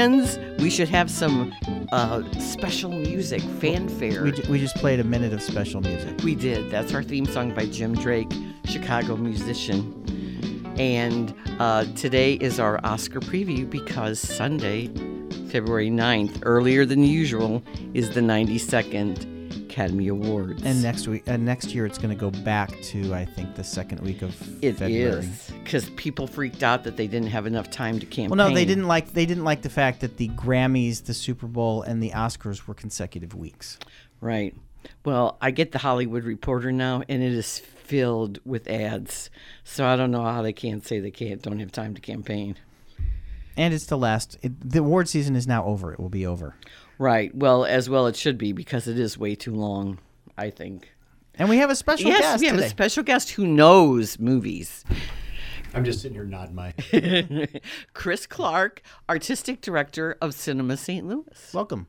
fans, we should have some uh, special music, fanfare. We, we just played a minute of special music. We did. That's our theme song by Jim Drake, Chicago musician. And uh, today is our Oscar preview because Sunday, February 9th, earlier than usual, is the 92nd Academy Awards. And next week, uh, next year, it's going to go back to I think the second week of It February. is because people freaked out that they didn't have enough time to campaign. Well, no, they didn't like they didn't like the fact that the Grammys, the Super Bowl, and the Oscars were consecutive weeks. Right. Well, I get the Hollywood Reporter now, and it is filled with ads. So I don't know how they can't say they can't don't have time to campaign. And it's the last. It, the award season is now over. It will be over. Right. Well, as well it should be because it is way too long. I think. And we have a special yes, guest we have today. a special guest who knows movies. I'm just sitting here nodding my. Chris Clark, artistic director of Cinema St. Louis. Welcome.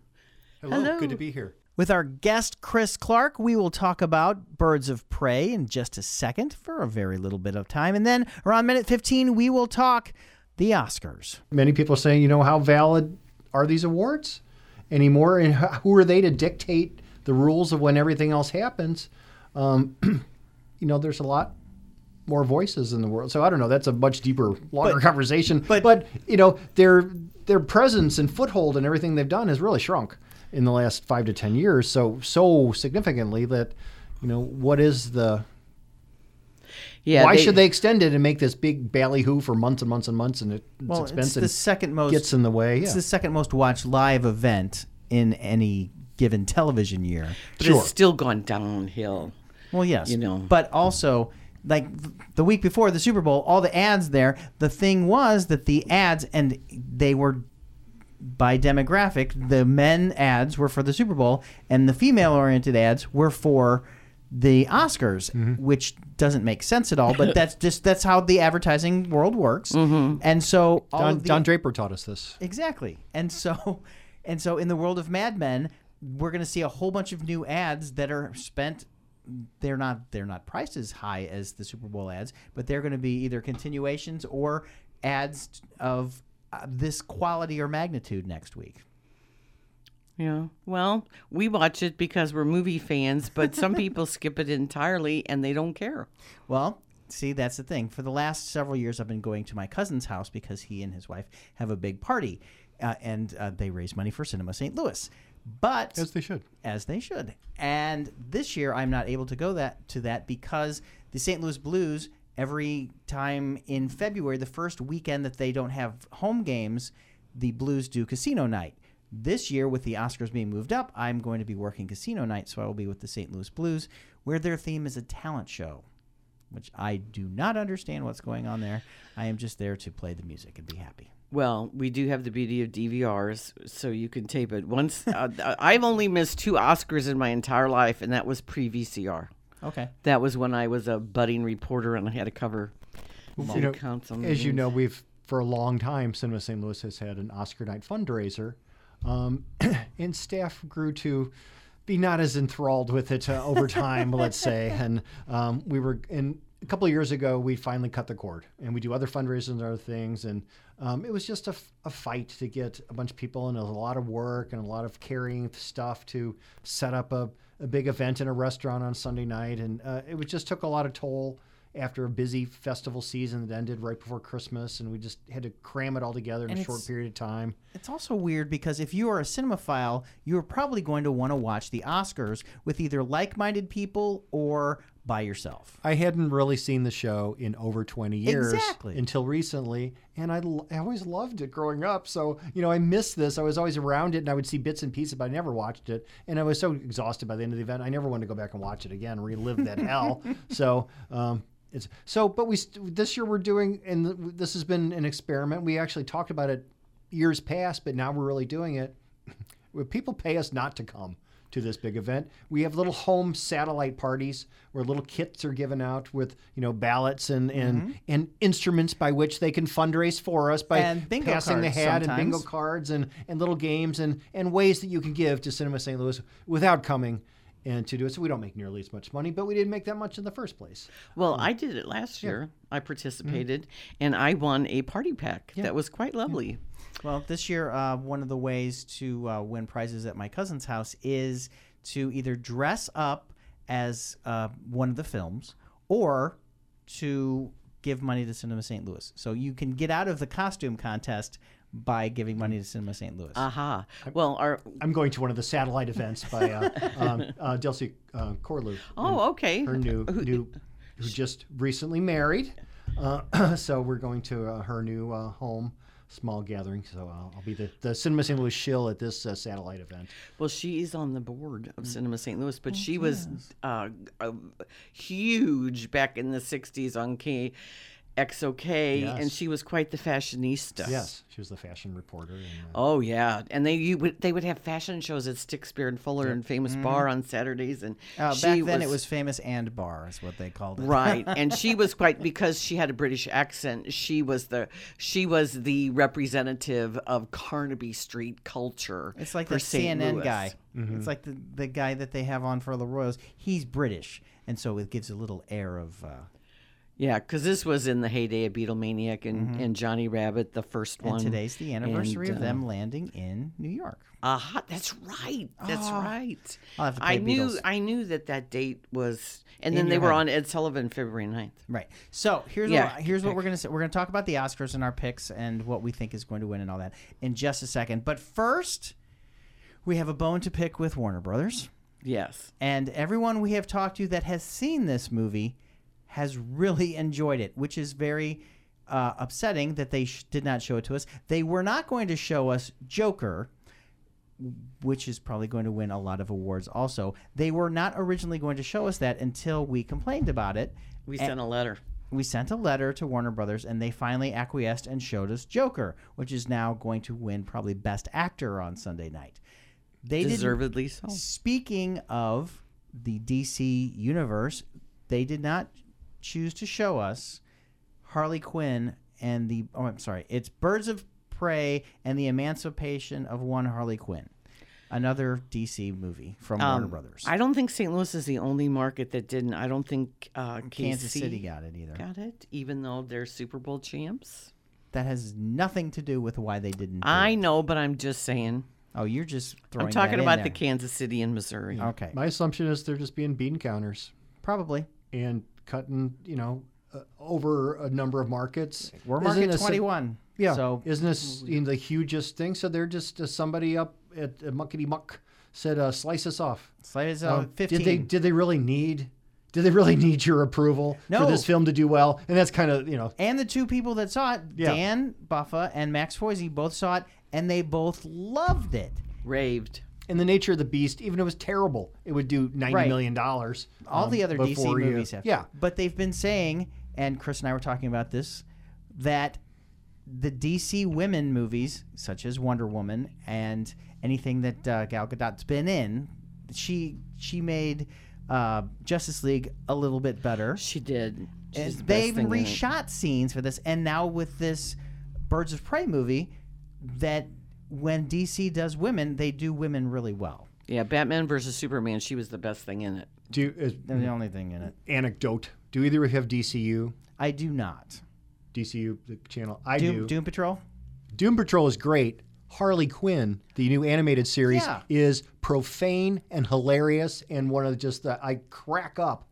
Hello, Hello. good to be here. With our guest Chris Clark, we will talk about Birds of Prey in just a second for a very little bit of time. And then around minute 15, we will talk the Oscars. Many people are saying, you know, how valid are these awards anymore, and who are they to dictate the rules of when everything else happens? Um, you know, there's a lot more voices in the world, so I don't know. That's a much deeper, longer But- conversation. but- but you know, their their presence and foothold and everything they've done has really shrunk in the last five to ten years. So so significantly that you know what is the Yeah. why should they extend it and make this big ballyhoo for months and months and months and it, it's Well, it's the second most. gets in the way It's yeah. the second most watched live event in any given television year. But Sure. it's still gone downhill. Well, yes, You know. but also like the week before the Super Bowl, all the ads there. The thing was that the ads and they were by demographic. The men ads were for the Super Bowl, and the female-oriented ads were for the Oscars, Mm-hmm. which doesn't make sense at all. But that's just that's how the advertising world works. And so all Don, the, Don Draper taught us this Exactly. And so and so in the world of Mad Men, we're going to see a whole bunch of new ads that are spent they're not they're not priced as high as the Super Bowl ads, but they're going to be either continuations or ads of uh, this quality or magnitude next week. Yeah. Well, we watch it because we're movie fans, but some people skip it entirely and they don't care. Well, see, that's the thing. For the last several years, I've been going to my cousin's house because he and his wife have a big party, uh, and uh, they raise money for Cinema St. Louis. But as they should as they should. And this year, I'm not able to go that to that because the St. Louis Blues every time in February, the first weekend that they don't have home games, the Blues do casino night. This year, with the Oscars being moved up, I'm going to be working casino night, so I will be with the St. Louis Blues, where their theme is a talent show, which I do not understand what's going on there. I am just there to play the music and be happy. Well, we do have the beauty of DVRs, so you can tape it. Once uh, I've only missed two Oscars in my entire life, and that was pre VCR. Okay. That was when I was a budding reporter and I had to cover you know, as you know we've for a long time cinema st louis has had an oscar night fundraiser um, and staff grew to be not as enthralled with it uh, over time let's say. And um, we were in a couple of years ago we finally cut the cord and we do other fundraisers and other things. And um, it was just a fight to get a bunch of people and it was a lot of work and a lot of carrying stuff to set up a, a big event in a restaurant on sunday night. And uh, it was, just took a lot of toll after a busy festival season that ended right before Christmas, and we just had to cram it all together in And a short period of time. It's also weird because if you are a cinemaphile, you are probably going to want to watch the Oscars with either like-minded people or by yourself. I hadn't really seen the show in over 20 years Exactly. until recently, and I, l- I always loved it growing up. So, you know, I missed this. I was always around it, and I would see bits and pieces, but I never watched it. And I was so exhausted by the end of the event, I never wanted to go back and watch it again, relive that hell. So, um, it's so, but we this year we're doing, and this has been an experiment. We actually talked about it years past, but now we're really doing it. People pay us not to come to this big event. We have little home satellite parties where little kits are given out with you know ballots and and, and instruments by which they can fundraise for us by passing the hat and bingo cards and and little games and and ways that you can give to Cinema St. Louis without coming and to do it. So we don't make nearly as much money, but we didn't make that much in the first place. Well, I did it last year. I participated and I won a party pack that was quite lovely. Well, this year, uh, one of the ways to uh, win prizes at my cousin's house is to either dress up as uh, one of the films or to give money to Cinema St. Louis. So you can get out of the costume contest by giving money to Cinema St. Louis. Aha. Well, our I'm going to one of the satellite events by uh, um, uh, Delcy uh, Corlew. oh, okay. her new new who just recently married. Uh, so we're going to uh, her new uh, home, small gathering. So I'll, I'll be the, the Cinema St. Louis shill at this uh, satellite event. Well, she is on the board of Cinema St. Louis, Oh, but she was uh, uh, huge back in the '60s on KXOK, and Yes. she was quite the fashionista. Yes, she was the fashion reporter. And, uh, Oh yeah, and they you would they would have fashion shows at Stix Baer and Fuller and Famous Barr on Saturdays, and Mm-hmm. Uh, she back then, it was famous and bar, is what they called it. right, and she was quite because she had a British accent. She was the she was the representative of Carnaby Street culture. It's like for the St. CNN Louis. guy. It's like the, the guy that they have on for the Royals. He's British, and so it gives a little air of. Uh, Yeah, because this was in the heyday of Beatlemaniac and, and Johnny Rabbitt, the first Mm-hmm. and one. today's the anniversary And, of uh, them landing in New York. Aha, that's right. That's right. I'll have to I knew I knew that that date was, and In then they were head. on Ed Sullivan February 9th. Right. So here's Yeah, what here's what we're gonna say. We're gonna talk about the Oscars and our picks and what we think is going to win and all that in just a second. But first, we have a bone to pick with Warner Brothers, Yes. and everyone we have talked to that has seen this movie has really enjoyed it, which is very uh, upsetting that they sh- did not show it to us. They were not going to show us Joker. Which is probably going to win a lot of awards. Also, they were not originally going to show us that until we complained about it, We And- sent a letter. we sent a letter to Warner Brothers and they finally acquiesced and showed us Joker, which is now going to win probably Best Actor on Sunday night. They Deservedly so. Speaking of the DC universe, they did not choose to show us Harley Quinn and the oh I'm sorry, it's Birds of Prey and the Emancipation of One Harley Quinn. Another DC movie from Warner Um, Brothers. I don't think St. Louis is the only market that didn't. I don't think uh, Kansas KC City got it either. got it, even though they're Super Bowl champs. That has nothing to do with why they didn't. do I it. know, but I'm just saying. Oh, you're just throwing. I'm talking that in about the. Kansas City and Missouri. Okay, my assumption is they're just being bean counters probably. and cutting, you know, uh, over a number of markets. We're Isn't market a 21. Yeah. So isn't this you know, the hugest thing? So they're just uh, somebody up at uh, Muckety Muck said, uh, "Slice us off." slide is Um, out 15. Did they did they really need did they really need your approval No. for this film to do well? And that's kind of you know and the two people that saw it, Yeah. Dan Buffa and Max Foizey, both saw it, and they both loved it. Raved. In the nature of the beast. Even if it was terrible, it would do ninety Right. million dollars. All um, the other DC you- movies have. Yeah, But they've been saying, and Chris and I were talking about this, that the DC women movies, such as Wonder Woman and anything that uh, Gal Gadot's been in, she she made uh, Justice League a little bit better. She did. She's the they best even thing in it. reshot scenes for this, and now with this Birds of Prey movie, that when DC does women, they do women really well. Yeah, Batman versus Superman. She was the best thing in it. do you, They're the only thing in it. anecdote. Do either of you have DCU? I do not. DCU the channel. I Doom, do. Doom Patrol. Doom Patrol is great. Harley Quinn, the new animated series, Yeah. is profane and hilarious, and one of just the I crack up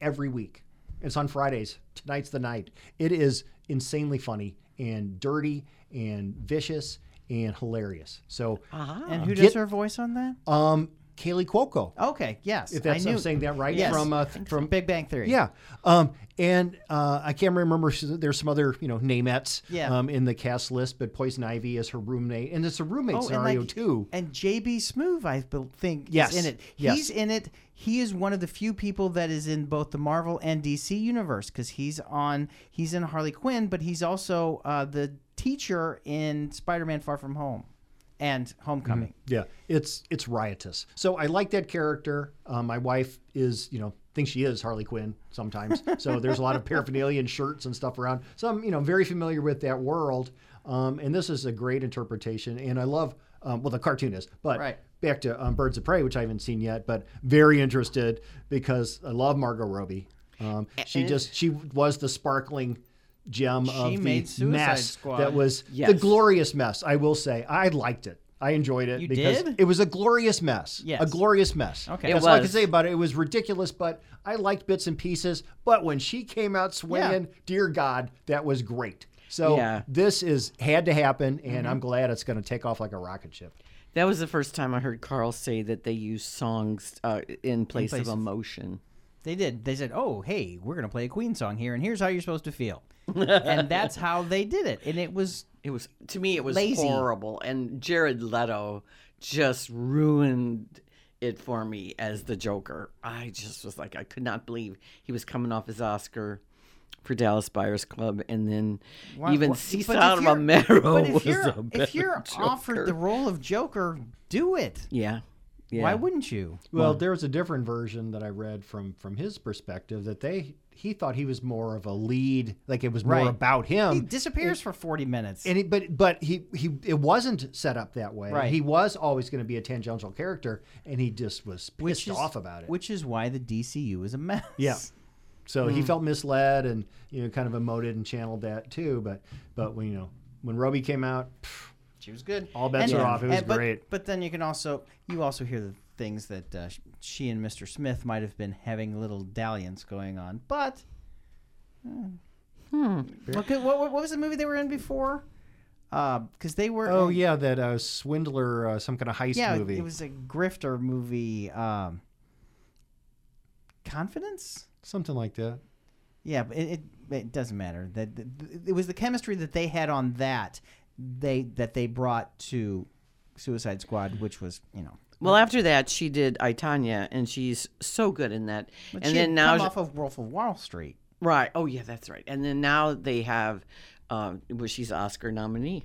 every week. It's on Fridays. Tonight's the night. It is insanely funny and dirty and vicious and hilarious. So, Uh-huh. And who Get- does her voice on that? um, Kaley Cuoco, Okay, yes. if that's I knew. I'm saying that right, Yes. from uh, from from Big Bang Theory. Yeah, um, and uh, I can't remember. There's some other, you know, namettes Yeah. um, in the cast list, but Poison Ivy is her roommate, and it's a roommate Oh, scenario like- too. And JB Smoove, I think, Yes, is in it. yes. He's in it. He is one of the few people that is in both the Marvel and DC universe because he's on. He's in Harley Quinn, but he's also uh, the teacher in Spider-Man: Far From Home and Homecoming. Yeah, it's it's riotous. So I like that character. Um, my wife is, you know, thinks she is Harley Quinn sometimes. so there's a lot of paraphernalia and shirts and stuff around. So I'm, you know, very familiar with that world. Um, and this is a great interpretation. And I love, um, well, the cartoon is, but Right. back to um, Birds of Prey, which I haven't seen yet, but very interested because I love Margot Robbie. Um, she just she was the sparkling gem She of the made mess Squad. that was the glorious mess. I will say, I liked it. I enjoyed it You because did? it was a glorious mess. Yes. A glorious mess. Okay. It That's all I can say about it. It was ridiculous, but I liked bits and pieces. But when she came out swinging, dear God, that was great. So Yeah. this is had to happen, and Mm-hmm. I'm glad it's going to take off like a rocket ship. That was the first time I heard Carl say that they use songs uh, in place, place of of- emotion. They did. They said, "Oh, hey, we're gonna play a Queen song here, and here's how you're supposed to feel," and that's how they did it. And it was It was to me it was Lazy. horrible, and Jared Leto just ruined it for me as the Joker. I just was like, I could not believe he was coming off his Oscar for Dallas Buyers Club, and then Why- even why- Cesar but if you're- Romero But if was you're a better if you're offered the role of Joker, do it. yeah, yeah. Why wouldn't you? Well, there was a different version that I read from from his perspective that they he thought he was more of a lead, like it was more Right. about him. He disappears for 40 minutes. and he, but but he he it wasn't set up that way. Right. He was always going to be a tangential character, and he just was pissed is, off about it. Which is why the DCU is a mess. Yeah. so Hmm. he felt misled, and you know, kind of emoted and channeled that too. But but when you know when Robbie came out, pff, She was good. All bets And- are off. It was and- but- great. But then you can also you also hear the things that uh, she and Mr. Smith might have been having little dalliance going on. But Hmm. look at what, what was the movie they were in before? Because they were. oh in- yeah, that uh, swindler, uh, some kind of heist yeah. movie, It was a grifter movie. Um, Confidence. something like that. Yeah, but it, it, it doesn't matter. That that- it was the chemistry that they had on that they that they brought to Suicide Squad, which was you know. Well, after that, she did I Tonya, and she's so good in that. But and she then had now, come off of Wolf of Wall Street. right? Oh yeah, that's right. And then now they have, uh, well, she's Oscar nominee,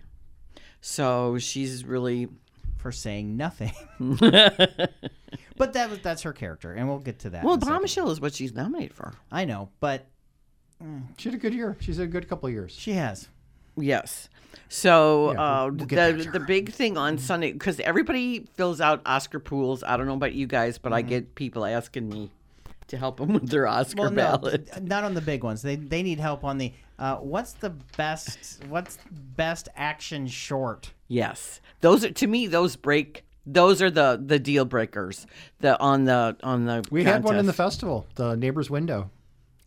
so she's really. for saying nothing. but that was that's her character, and we'll get to that. Well, in a. Bombshell is what she's nominated for. I know, but She had a good year. She's had a good couple of years. she has. Yes. So Yeah, uh, we'll- we'll the the big thing on Sunday because everybody fills out Oscar pools. I don't know about you guys, but I Mm-hmm. get people asking me to help them with their Oscar Well, no, ballot. not on the big ones. They they need help on the. Uh, what's the best? What's best action short? Yes, those are to me. Those break. Those are the the deal breakers. The on the on the We had one in the festival. The neighbor's window.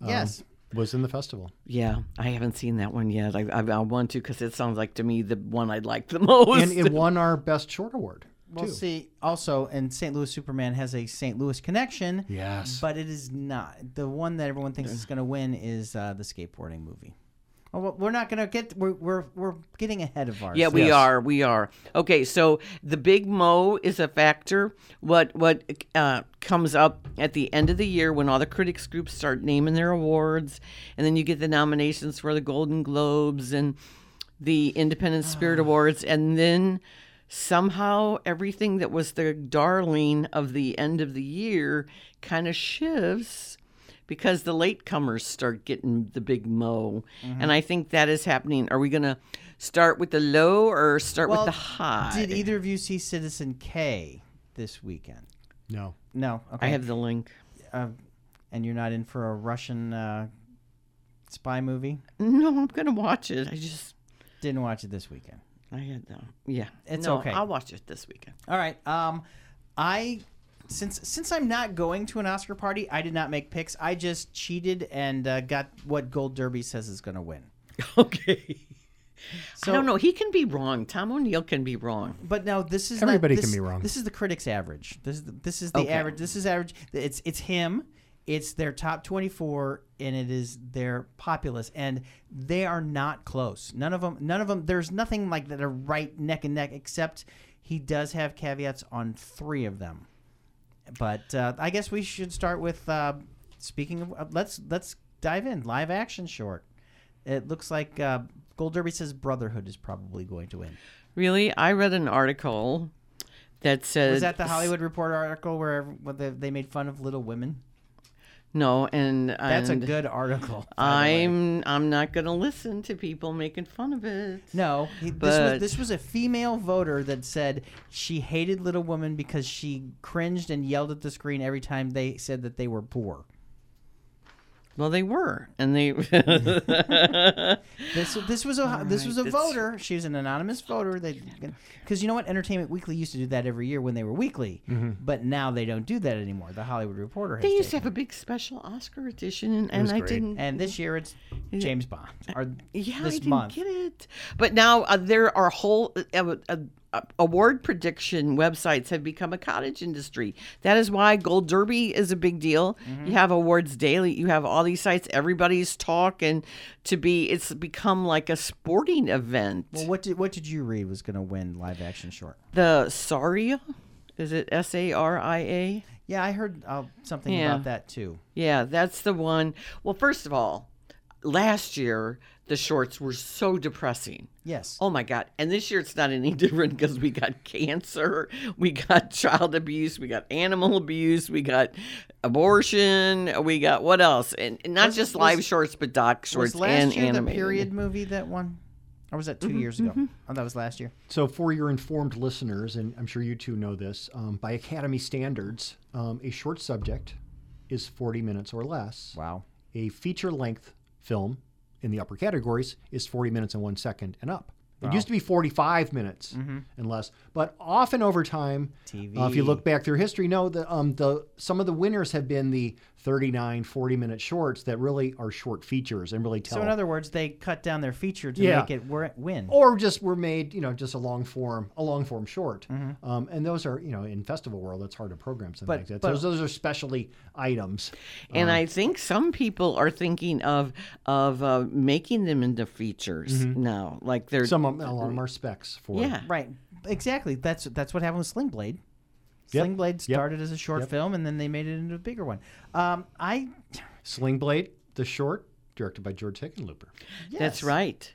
um, Yes. Was in the festival. Yeah, I haven't seen that one yet. I I, I want to because it sounds like to me the one I'd like the most. and it won our best short award. We'll too. see. Also, and St. Louis Superman has a St. Louis connection. Yes. But it is not the one that everyone thinks is going to win is uh, the skateboarding movie. Well, we're not going to get. We're, we're we're getting ahead of ourselves. Yeah, we Yes. are. We are. Okay, so the big mo is a factor. What what uh, comes up at the end of the year when all the critics groups start naming their awards, and then you get the nominations for the Golden Globes and the Independent Spirit Awards, and then somehow everything that was the darling of the end of the year kind of shifts because the latecomers start getting the big mo. Mm-hmm. And I think that is happening. Are we going to start with the low or start Well, with the high? Did either of you see Citizen K this weekend? No. No. Okay. I have the link. Uh, and you're not in for a Russian uh, spy movie? No, I'm going to watch it. I just, Didn't watch it this weekend. I had the, yeah. It's No, okay. I'll watch it this weekend. All right. Um, I since since I'm not going to an Oscar party, I did not make picks. I just cheated and uh, got what Gold Derby says is going to win. Okay. So, I don't know. He can be wrong. Tom O'Neil can be wrong. But no, this is Everybody not, can be wrong. This is the critics' average. This is the, this is the Okay. average. This is average. It's it's him. It's their top twenty four, and it is their populace, and they are not close. None of them. None of them. There's nothing like that are right neck and neck, except he does have caveats on three of them. But uh, I guess we should start with uh, speaking of. Uh, let's let's dive in live action short. It looks like uh, Gold Derby says Brotherhood is probably going to win. Really? I read an article that said. Was that the Hollywood Reporter article where, where they, they made fun of Little Women? No, and. That's and a good article. by the way. I'm I'm not gonna listen to people making fun of it. no. He, this was this was a female voter that said she hated Little Women because she cringed and yelled at the screen every time they said that they were poor. Well, they were, and they. This this was a this was a voter. She was an anonymous voter. They because you know what, Entertainment Weekly used to do that every year when they were weekly, but now they don't do that anymore. The Hollywood Reporter has they used to have a big special Oscar edition, and, and I didn't. And this year it's James Bond. Or Yeah, this I didn't month. get it. But now uh, there are whole uh, uh, award prediction websites have become a cottage industry. That is why Gold Derby is a big deal. Mm-hmm. You have awards daily. You have all these sites. Everybody's talking to be. It's become like a sporting event. Well, what did what did you read was going to win live action short? the Saria, is it S A R I A? Yeah, I heard uh, something Yeah. about that too. Yeah, that's the one. Well, first of all, last year the shorts were so depressing. Yes. Oh my God. And this year it's not any different because we got cancer, we got child abuse, we got animal abuse, we got abortion, we got what else? And, and not Was- just was- live shorts, but doc shorts was last and year the period movie that won? Or was that 2 Mm-hmm, years ago? Oh, that was last year. So, for your informed listeners, and I'm sure you two know this, um, by Academy standards, um, a short subject is 40 minutes or less. Wow. A feature length film in the upper categories is 40 minutes and one second and up. It used to be 45 minutes and less, but often over time, uh, if you look back through history, no, the um, the some of the winners have been the 39, 40 minute shorts that really are short features and really tell So in other words, they cut down their feature to Yeah. make it wor- win. or just were made, you know, just a long form, a long form short. Mm-hmm. Um, and those are, you know, in festival world, it's hard to program something But- like that. but- those, those are specialty items. And I think some people are thinking of of uh, making them into features now. Like they're Some of them, a lot of them are specs for. yeah. Right. Exactly. That's that's what happened with Sling Blade. Yep. Sling Blade Yep. started as a short Yep. film, and then they made it into a bigger one. Um, I Sling Blade, the short, directed by George Hickenlooper. That's right.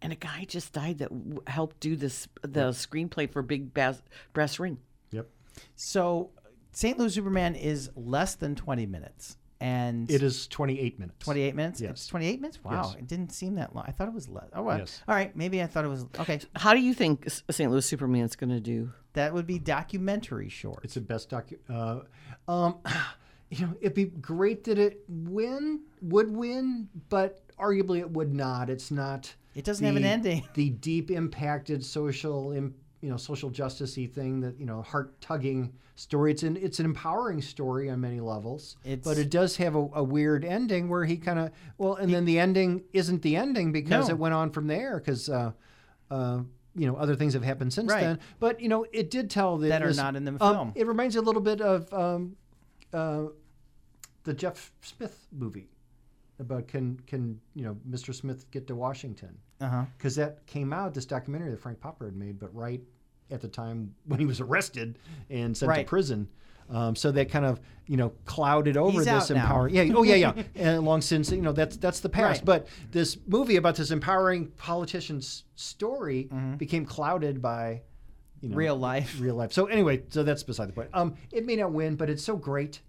And a guy just died that w- helped do this the screenplay for Big Bass, Brass Ring. Yep. So St. Louis Superman is less than twenty minutes, and It is 28 minutes. 28 minutes. Yes. It's 28 minutes. Wow, Yes. it didn't seem that long. I thought it was less. Oh, well. Yes. all right. Maybe I thought it was okay. How do you think St. Louis Superman's going to do? That would be documentary short. It's the best docu. Uh, um, you know, it'd be great that it win, would win, but arguably it would not. It's not. It doesn't have an ending. The deep impacted social, im- you know, social justicey thing that you know, heart tugging story. It's an it's an empowering story on many levels. It's- but it does have a, a weird ending where he kind of well, and then the ending isn't the ending because No. it went on from there because. Uh, uh, you know, other things have happened since Right. then. But you know, it did tell that, That are not in the um, film. It reminds you a little bit of um, uh, the Jeff Smith movie about can can you know Mr. Smith get to Washington Uh huh. because that came out this documentary that Frank Popper had made, but right at the time when he was arrested and sent Right. to prison. Um, so that kind of you know clouded over He's this now. empowering. Yeah. Oh yeah, yeah. and long since you know that's that's the past. Right. But this movie about this empowering politician's story Mm-hmm. became clouded by you know Real life. real life. So anyway, so that's beside the point. Um, it may not win, but it's so great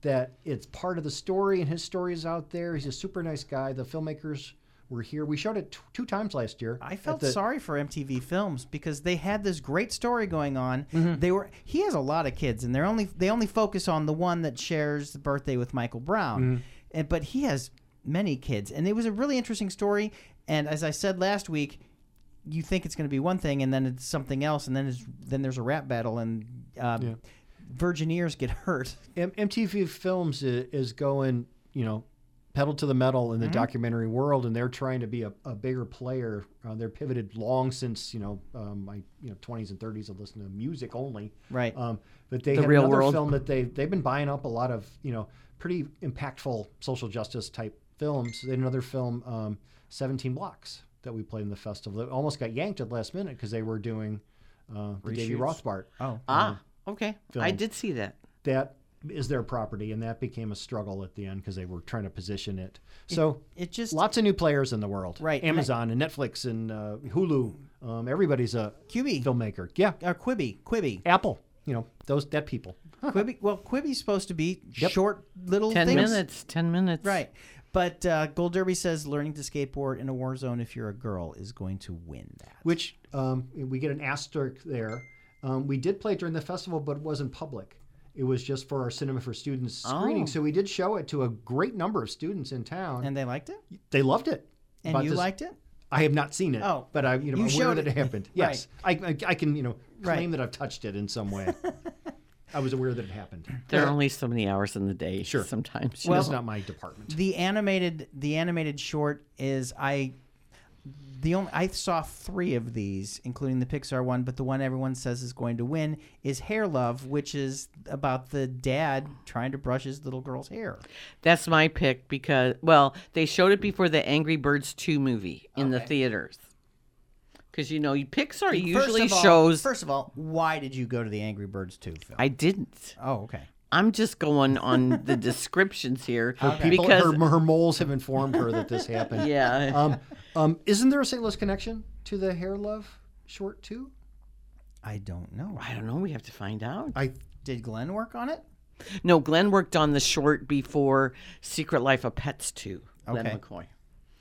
that it's part of the story, and his story is out there. He's a super nice guy. The filmmakers were here. We showed it t- two times last year. I felt the- sorry for MTV Films because they had this great story going on. Mm-hmm. They were he has a lot of kids, and they're only they only focus on the one that shares the birthday with Michael Brown, Mm-hmm. and, but he has many kids, and it was a really interesting story. And as I said last week, you think it's going to be one thing, and then it's something else, and then it's, then there's a rap battle, and um, Yeah. virgin ears get hurt. M- MTV Films is going, you know, pedal to the metal in the Mm-hmm. documentary world, and they're trying to be a, a bigger player. Uh, they're pivoted long since, you know, um, my you know 20s and 30s of listening to music only. Right. Um, but they The had real another world. film that they they've been buying up a lot of, you know, pretty impactful social justice type films. They had another film, um, 17 Blocks, that we played in the festival that almost got yanked at the last minute because they were doing uh, the Davy Rothbart. Oh, Ah, okay. I did see that. That is their property, and that became a struggle at the end because they were trying to position it. So it just lots of new players in the world, Right, and I- Amazon and Netflix and uh, Hulu. Um, everybody's a Quibi filmmaker. Yeah, or Quibi Quibi Apple. You know those that people. Quibi. Well, Quibi's supposed to be Yep. short little 10 things. minutes. 10 minutes. Right. But uh, Gold Derby says learning to skateboard in a war zone if you're a girl is going to win that. Which um, we get an asterisk there. Um, we did play during the festival, but it wasn't public. It was just for our Cinema for Students screening. Oh. So we did show it to a great number of students in town. And they liked it? they loved it. And But you this- liked it? I have not seen it. Oh. but I, you know, You I'm aware showed that it. it happened. Yes, I, I, I can, you know, Right. claim that I've touched it in some way. I was aware that it happened. There are only so many hours in the day. Sure. Sometimes. Well, it's not my department. The animated the animated short is I the only I saw three of these, including the Pixar one, but the one everyone says is going to win is Hair Love, which is about the dad trying to brush his little girl's hair. That's my pick because, well, they showed it before the Angry Birds 2 movie in the theaters. Because, you know, Pixar First usually all- shows. First of all, why did you go to the Angry Birds 2 film? I didn't. oh, okay. I'm just going on the descriptions here Her, People, because her, her moles have informed her that this happened. yeah, Um, um, isn't there a St. Louis connection to the Hair Love short too? I don't know. I don't know. We have to find out. I Did Glenn work on it? No, Glenn worked on the short before Secret Life of Pets 2. Glenn Okay. McCoy.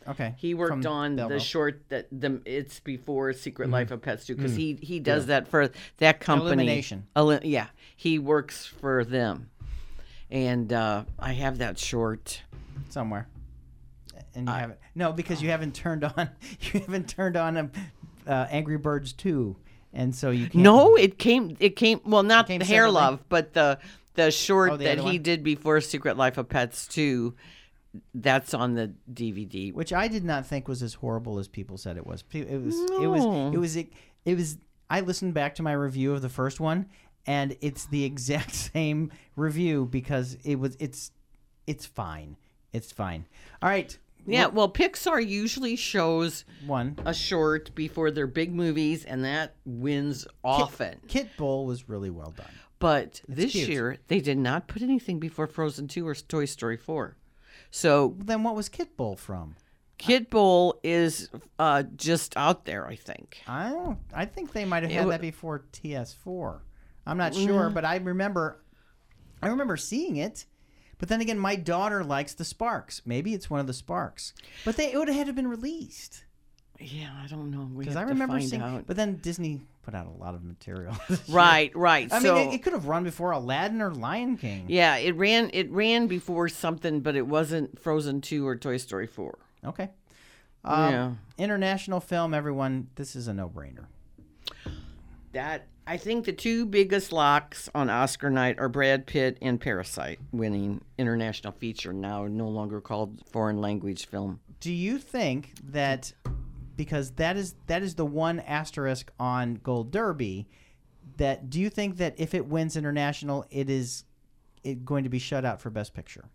Okay. He worked From on Belleville. the short that the it's before Secret Mm-hmm. Life of Pets 2 Mm. because he he does that for that company. Illumination. Illu- yeah, he works for them, and uh, I have that short. somewhere. And you haven't no because you haven't turned on you haven't turned on um, uh, Angry Birds 2 and so you can't No, it came it came well not came the Hair separately? Love, but the the short Oh, the that he one? did before Secret Life of Pets 2. That's on the DVD. which I did not think was as horrible as people said it was. It was. It was. It was. It, was. I listened back to my review of the first one, and it's the exact same review because it was. It's. It's fine. It's fine. All right. Yeah, well, Pixar usually shows One. a short before their big movies, and that wins often. Kitbull was really well done. But this cute. year, they did not put anything before Frozen 2 or Toy Story 4. So Then what was Kitbull from? Kitbull is uh, just out there, I think. I don't. I think they might have had that before TS4. I'm not sure, but I remember. I remember seeing it. But then again, my daughter likes the Sparks. Maybe it's one of the Sparks. But they it would have had to been released Yeah, I don't know. Because I remember seeing. out. But then Disney put out a lot of material. Right, right. I so mean, it, it could have run before Aladdin or Lion King. yeah, it ran. It ran before something, but it wasn't Frozen 2 or Toy Story 4. Okay. Um, Yeah. International film, everyone. This is a no-brainer. That I think the two biggest locks on Oscar night are Brad Pitt and Parasite, winning international feature, now no longer called foreign language film. Do you think that because that is that is the one asterisk on Gold Derby that do you think that if it wins international it is it going to be shut out for best picture?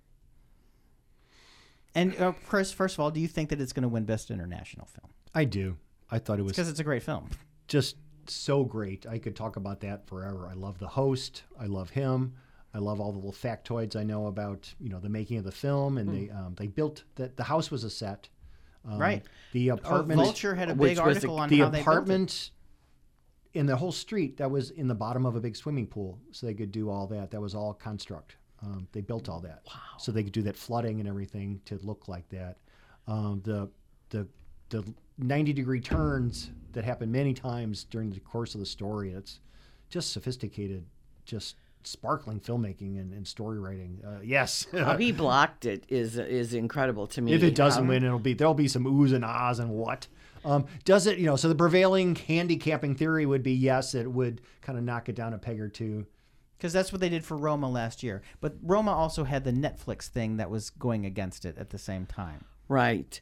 And uh, Chris, first of all, do you think that it's going to win best international film? I do. I thought it was Because it's a great film. just so great. I could talk about that forever. I love the host. I love him. I love all the little factoids I know about you know the making of the film and they um, they built that the house was a set. Um, Right. The Uh, apartment. Vulture had a big article on the how they apartment in the whole street that was in the bottom of a big swimming pool, so they could do all that. That was all construct. Um, they built all that, wow. so they could do that flooding and everything to look like that. Um, the the the ninety degree turns that happen many times during the course of the story. It's just sophisticated, just sparkling filmmaking and, and story writing. Uh, yes, How he blocked it is is incredible to me. if it doesn't How- win, it'll be there'll be some oohs and ahs and what. Um, does it? You know, so the prevailing handicapping theory would be yes, it would kind of knock it down a peg or two. Because that's what they did for Roma last year. But Roma also had the Netflix thing that was going against it at the same time. right.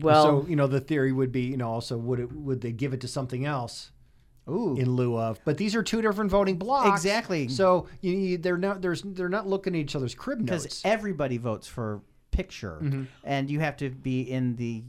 Well, so you know, the theory would be, you know, also would it would they give it to something else Ooh. in lieu of? But these are two different voting blocks. Exactly. So you, you, they're not there's they're not looking at each other's crib notes because everybody votes for picture, Mm-hmm. and you have to be in the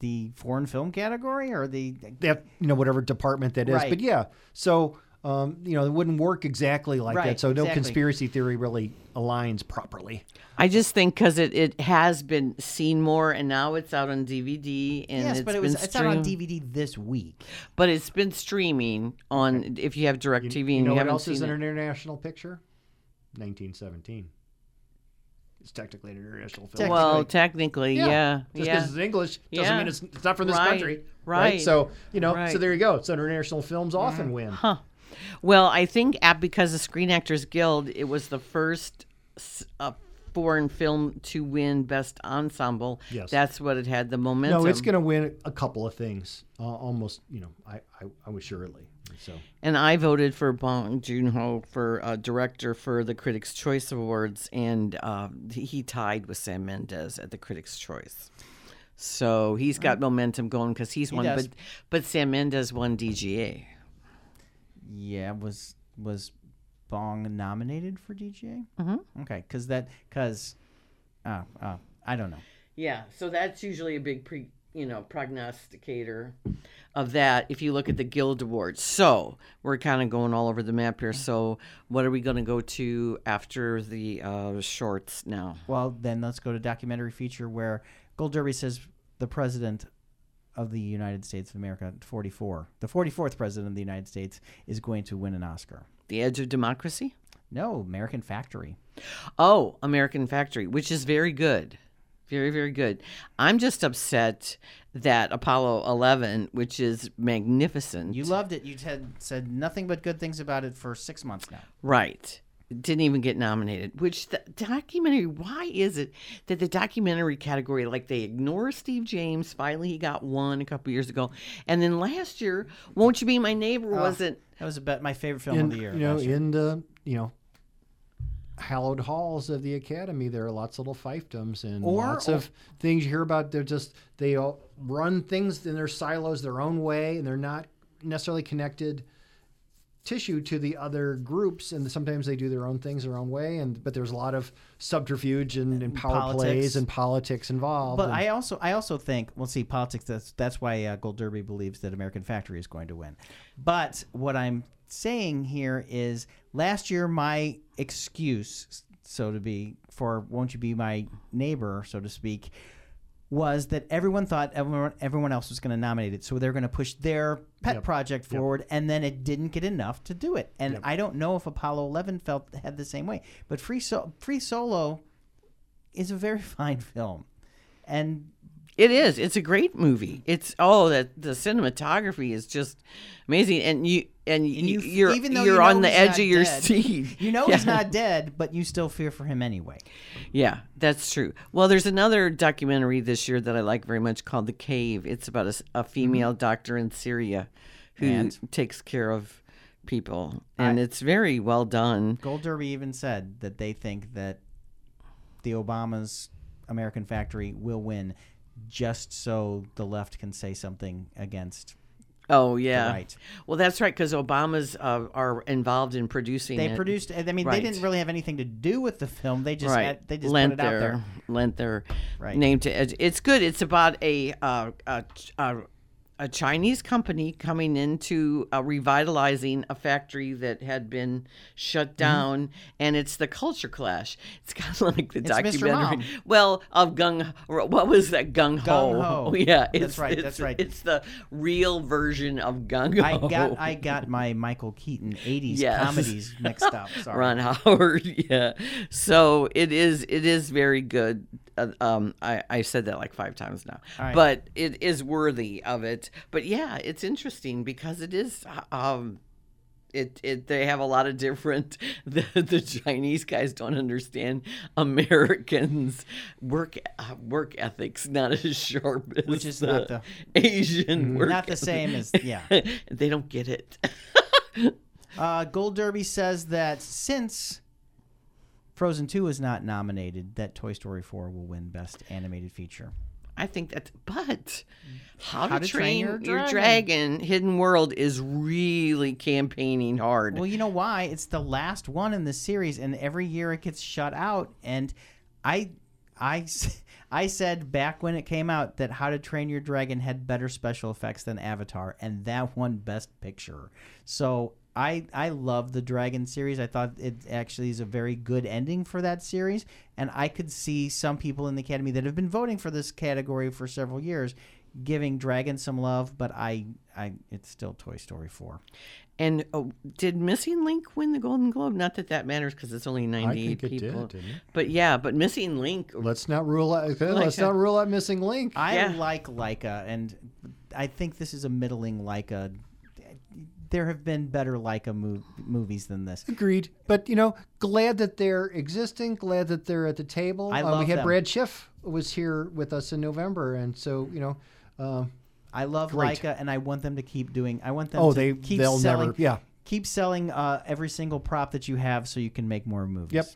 the foreign film category or the they have, you know, whatever department that is. Right. But yeah, so um, you know, it wouldn't work exactly like Right, that. So no exactly. conspiracy theory really aligns properly. I just think because it, it has been seen more, and now it's out on DVD, and yes, it's but it been was it's out on DVD this week. But it's been streaming on if you have Direct You, and you you, know what haven't else is an international picture? 1917. It's technically an international film. Technically. Well, technically, yeah, yeah. Just because it's English doesn't Yeah. mean it's, it's not from this Right, country. right, So, you know, so there you go. So international films often win. Huh. Well, I think at, because the Screen Actors Guild, it was the first uh, foreign film to win Best Ensemble. Yes. That's what it had the momentum. No, it's going to win a couple of things. Uh, almost, you know, I, I, I was surely. So And I voted for Bong Joon Ho for uh, director for the Critics' Choice Awards, and uh, he- he tied with Sam Mendes at the Critics' Choice. So he's got momentum going because he's won, does. but but Sam Mendes won DGA. Yeah, was was Bong nominated for DGA? Mm-hmm. Okay, because that because uh, uh, I don't know. Yeah, so that's usually a big pre, you know, prognosticator of that if you look at the Guild Awards. So, we're kind of going all over the map here. So, what are we going to go to after the uh, shorts now? Well, then let's go to documentary feature where Gold Derby says the president of the United States of America, 44, the 44th president of the United States, is going to win an Oscar. The Edge of Democracy? No, American Factory. Oh, American Factory, which is very good. Very, very good. I'm just upset that Apollo 11, which is magnificent. You loved it. You had said nothing but good things about it for six months now. Right. Didn't even get nominated. Which the documentary, why is it that the documentary category, like they ignore Steve James, finally he got one a couple years ago. And then last year, Won't You Be My Neighbor oh, wasn't. That was about my favorite film in, of the year. you know, year. in the uh, you know hallowed halls of the academy, there are lots of little fiefdoms and Or- lots of things you hear about. They're just they all run things in their silos their own way, and they're not necessarily connected tissue to the other groups and sometimes they do their own things their own way and but there's a lot of subterfuge and, and power Politics. plays and politics involved But and- I also I also think well see politics that's that's why uh, Gold Derby believes that American Factory is going to win. But what I'm saying here is last year my excuse so to be for won't you be my neighbor so to speak was that everyone thought everyone everyone else was going to nominate it so they're going to push their pet Yep. project forward and then it didn't get enough to do it. And I don't know if Apollo 11 felt had the same way but Free so- Free Solo is a very fine film. And It is. It's a great movie. It's oh that the cinematography is just amazing, and you and, you, you- you're even though you're you know on the edge of your dead, seat. you know Yeah. he's not dead but you still fear for him anyway Yeah, that's true. Well, there's another documentary this year that I like very much called The Cave. It's about a mm-hmm. female doctor in Syria who And? takes care of people, and it's very well done. Gold Derby even said that they think that the Obama's American Factory will win just so the left can say something against Oh yeah, right. well that's right because Obama's uh, are involved in producing. They it. produced I mean Right. they didn't really have anything to do with the film. They just right. had, they just lent put it out their there. lent their Right. name to edge. It's good. It's about a uh, a, a, a Chinese company coming into uh, revitalizing a factory that had been shut Mm-hmm. down, and it's the culture clash. It's kind of like the It's documentary. Well, of gung. What was that gung ho? Gung Ho. Yeah, That's right, It's, that's right. It's the real version of gung ho. I got I got my Michael Keaton 80s Yes. comedies mixed up. Sorry. Ron Howard, yeah. So it is. It is very good. Uh, um, I I said that like five times now, right. but it is worthy of it. But yeah, it's interesting because it is. Um, it, it they have a lot of different the, the Chinese guys don't understand Americans work uh, work ethics not as sharp as Which is the not the- Asian work Not the same as yeah. they don't get it Uh, Gold Derby says that since Frozen 2 is not nominated, that Toy Story 4 will win Best Animated Feature. I think that's but how, How to, to train, Train your, Your dragon. Hidden World is really campaigning hard. Well, you know why? It's the last one in the series, and every year it gets shut out. And I, I, I said back when it came out that How to Train Your Dragon had better special effects than Avatar, and that won Best Picture. So I, I love the Dragon series. I thought it actually is a very good ending for that series, and I could see some people in the Academy that have been voting for this category for several years giving Dragon some love, but I, I, it's still Toy Story four. and oh, did Missing Link win the Golden Globe? Not that that matters because it's only I ninety-eight think it people. did, didn't it? But yeah, but Missing Link. Let's not rule out. okay, let's Laika. not rule out missing link. I Yeah. like Laika, and I think this is a middling Laika. There have been better Laika mov- movies than this. Agreed. But you know, glad that they're existing. Glad that they're at the table. I Uh, love we had them. Brad Schiff was here with us in November, and so you know, um, I love Great. Laika, and I want them to keep doing. I want them. oh, to they keep they'll selling, never. Yeah. keep selling uh, every single prop that you have, so you can make more movies. Yep.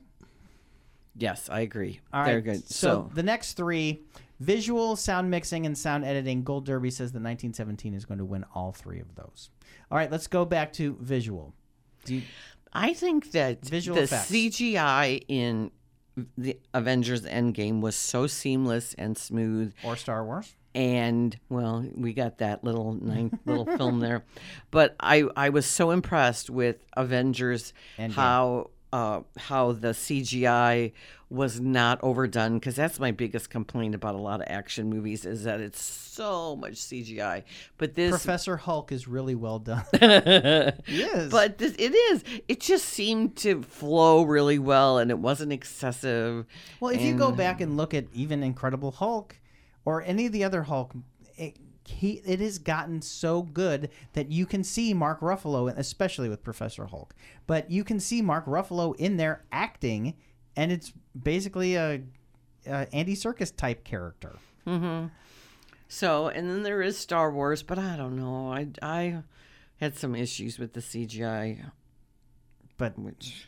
Yes, I agree. All They're right. good. So, So, the next three, visual, sound mixing, and sound editing. Gold Derby says that 1917 is going to win all three of those. All right, let's go back to visual. Do you, I think that Visual the effects. CGI in the Avengers Endgame was so seamless and smooth or Star Wars? and well we got that little ninth little film there but i i was so impressed with avengers Endgame. how uh how the cgi was not overdone because that's my biggest complaint about a lot of action movies is that it's so much cgi but this Professor Hulk is really well done. yes. but this, it is it just seemed to flow really well and it wasn't excessive Well, if you go back and look at even Incredible Hulk or any of the other Hulk, it, he, it has gotten so good that you can see Mark Ruffalo, especially with Professor Hulk, but you can see Mark Ruffalo in there acting, and it's basically a, a Andy Serkis type character. So, and then there is Star Wars, but I don't know. I I had some issues with the CGI, But which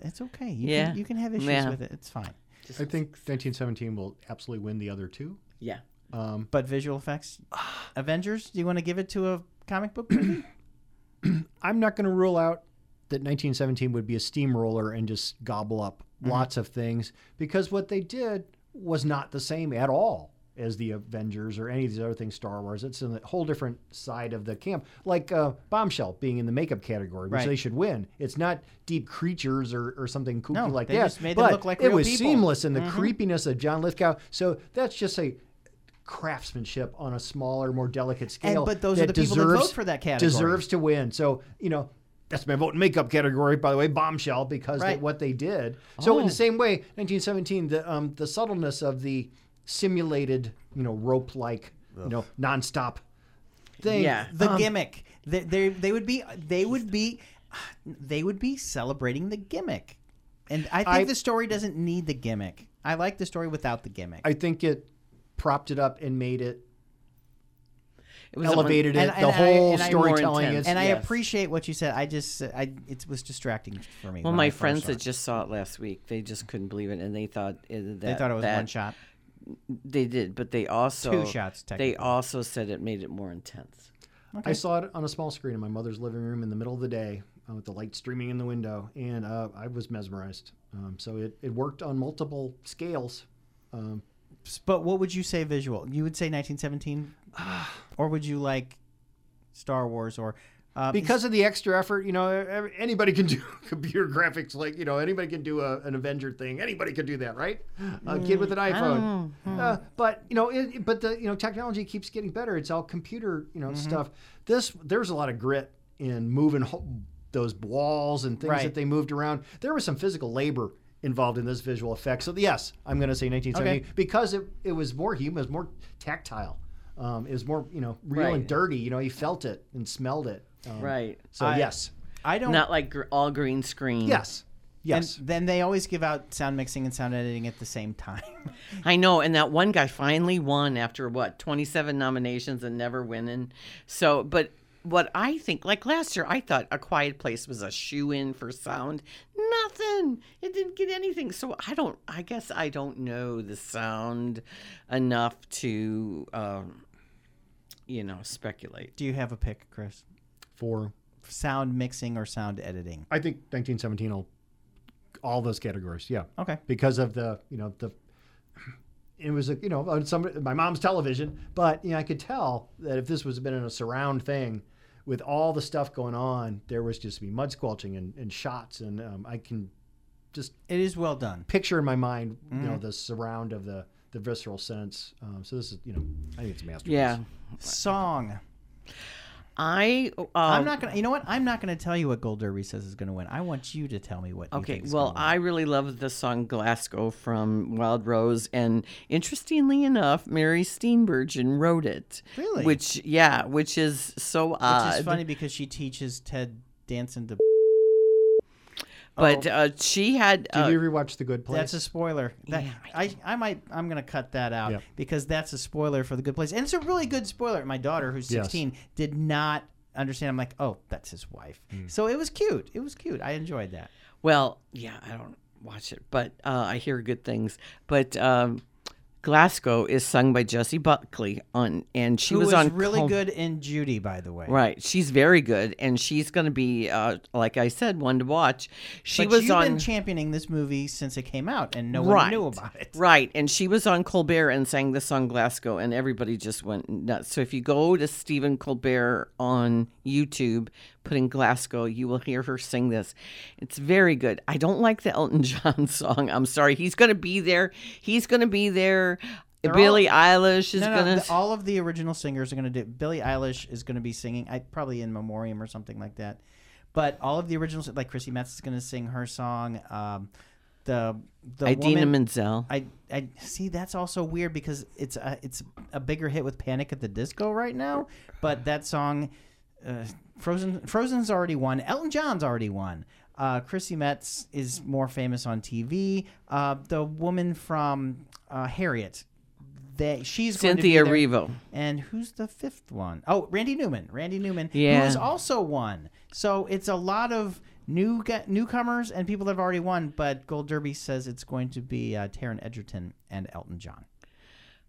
it's okay. You Yeah. can, you can have issues Yeah. with it. It's fine. just I think 1917 will absolutely win the other two. yeah. Um, But visual effects, Avengers. Do you want to give it to a comic book movie? I'm not going to rule out that 1917 would be a steamroller and just gobble up lots of things because what they did was not the same at all as the Avengers or any of these other things, Star Wars. It's in a whole different side of the camp, like uh, Bombshell being in the makeup category, which Right. they should win. It's not deep creatures or, or something kooky No, like they that. just made them but look like it was people. seamless in the creepiness of John Lithgow. So that's just a craftsmanship on a smaller, more delicate scale. but those are the people that vote for that category. Deserves to win. So you know. That's my vote in makeup category, by the way, bombshell, because Right. of what they did. So in Oh. the same way, 1917, the um, the subtleness of the simulated, you know, rope-like, you know, nonstop thing. Yeah. the um, gimmick. They, they they would be they would be they would be celebrating the gimmick, and I think I- the story doesn't need the gimmick. I like the story without the gimmick. I think it propped it up and made it It was elevated and- it. and the I- whole I- storytelling is. and I appreciate what you said. I just I it was distracting for me. Well, my I friends that just saw it last week, they just couldn't believe it, and they thought uh, that they thought it was that, one shot. They did, but they also Two shots, They also said it made it more intense. I saw it on a small screen in my mother's living room in the middle of the day uh, with the light streaming in the window, and uh, I was mesmerized. Um, so it, it worked on multiple scales. Um, But what would you say visual? You would say 1917, or would you like Star Wars or uh, because of the extra effort, you know, anybody can do computer graphics. Like you know, anybody can do a, an Avenger thing. Anybody can do that, right? A kid with an iPhone. Uh, but you know, it, but the you know technology keeps getting better. It's all computer you know stuff. This there's a lot of grit in moving ho- those walls and things Right. that they moved around. There was some physical labor involved in this visual effect. So yes, I'm going to say 1970 Okay. because it, it was more human, it was more tactile. Um, it was more you know real and dirty. You know, you felt it and smelled it. Um, Right. So I- yes, I don't. Not like gr- all green screen. yes, yes. And then they always give out sound mixing and sound editing at the same time. I know, and that one guy finally won after what twenty seven nominations and never winning. So, but what I think, like last year, I thought A Quiet Place was a shoe in for sound. Nothing. It didn't get anything. So I don't. I guess I don't know the sound enough to, um, you know, speculate. Do you have a pick, Chris? For Sound mixing or sound editing? I think 1917 will all those categories. Yeah, Okay. because of the you know the. It was a you know on some my mom's television, but you know I could tell that if this was been in a surround thing, with all the stuff going on, there was just be mud squelching and, and shots, and um, I can just It is well done. picture in my mind you know the surround of the the visceral sense. Um, so this is you know I think it's a masterpiece. Yeah. Song. I um, I'm not gonna. You know what? I'm not gonna tell you what Gold Derby says is gonna win. I want you to tell me what. you Okay, well. I really love the song Glasgow from Wild Rose, and interestingly enough, Mary Steenburgen wrote it. Really? Which, yeah, which is so odd. which is funny because she teaches Ted dancing to. But uh, she had. Did Uh, you rewatch The Good Place? That's a spoiler. That, Yeah, I, I might I'm gonna cut that out Yep. because that's a spoiler for the good place, and it's a really good spoiler. My daughter, who's Yes. 16, did not understand. I'm like, oh, that's his wife. Hmm. So it was cute. It was cute. I enjoyed that. well, yeah, I don't watch it, but uh, I hear good things. But um, Glasgow is sung by Jessie Buckley on, and she Who was was on really Com- good in Judy, by the way. Right, she's very good, and she's going to be, uh, like I said, one to watch. She But was on been championing this movie since it came out, and no one knew about it. Right, and she was on Colbert and sang the song Glasgow, and everybody just went nuts. So if you go to Stephen Colbert on YouTube, put in Glasgow, you will hear her sing this. It's very good. I don't like the Elton John song. I'm sorry. He's going to be there. He's going to be there. They're Billie all- Eilish is No, no, going to. all of the original singers are going to do. Billie Eilish is going to be singing, I probably in memoriam or something like that. But all of the originals, like Chrissy Metz is going to sing her song. Um, the the Idina woman, Menzel. I I see that's also weird because it's a it's a bigger hit with Panic at the Disco right now, but that song, uh, Frozen Frozen's already won. Elton John's already won. Uh, Chrissy Metz is more famous on TV. Uh, the woman from uh, Harriet, they she's going to be Cynthia there. Revo. And who's the fifth one? Oh, Randy Newman. Randy Newman, Yeah. who's also won. So it's a lot of new newcomers and people that have already won. But Gold Derby says it's going to be uh, Taron Egerton and Elton John.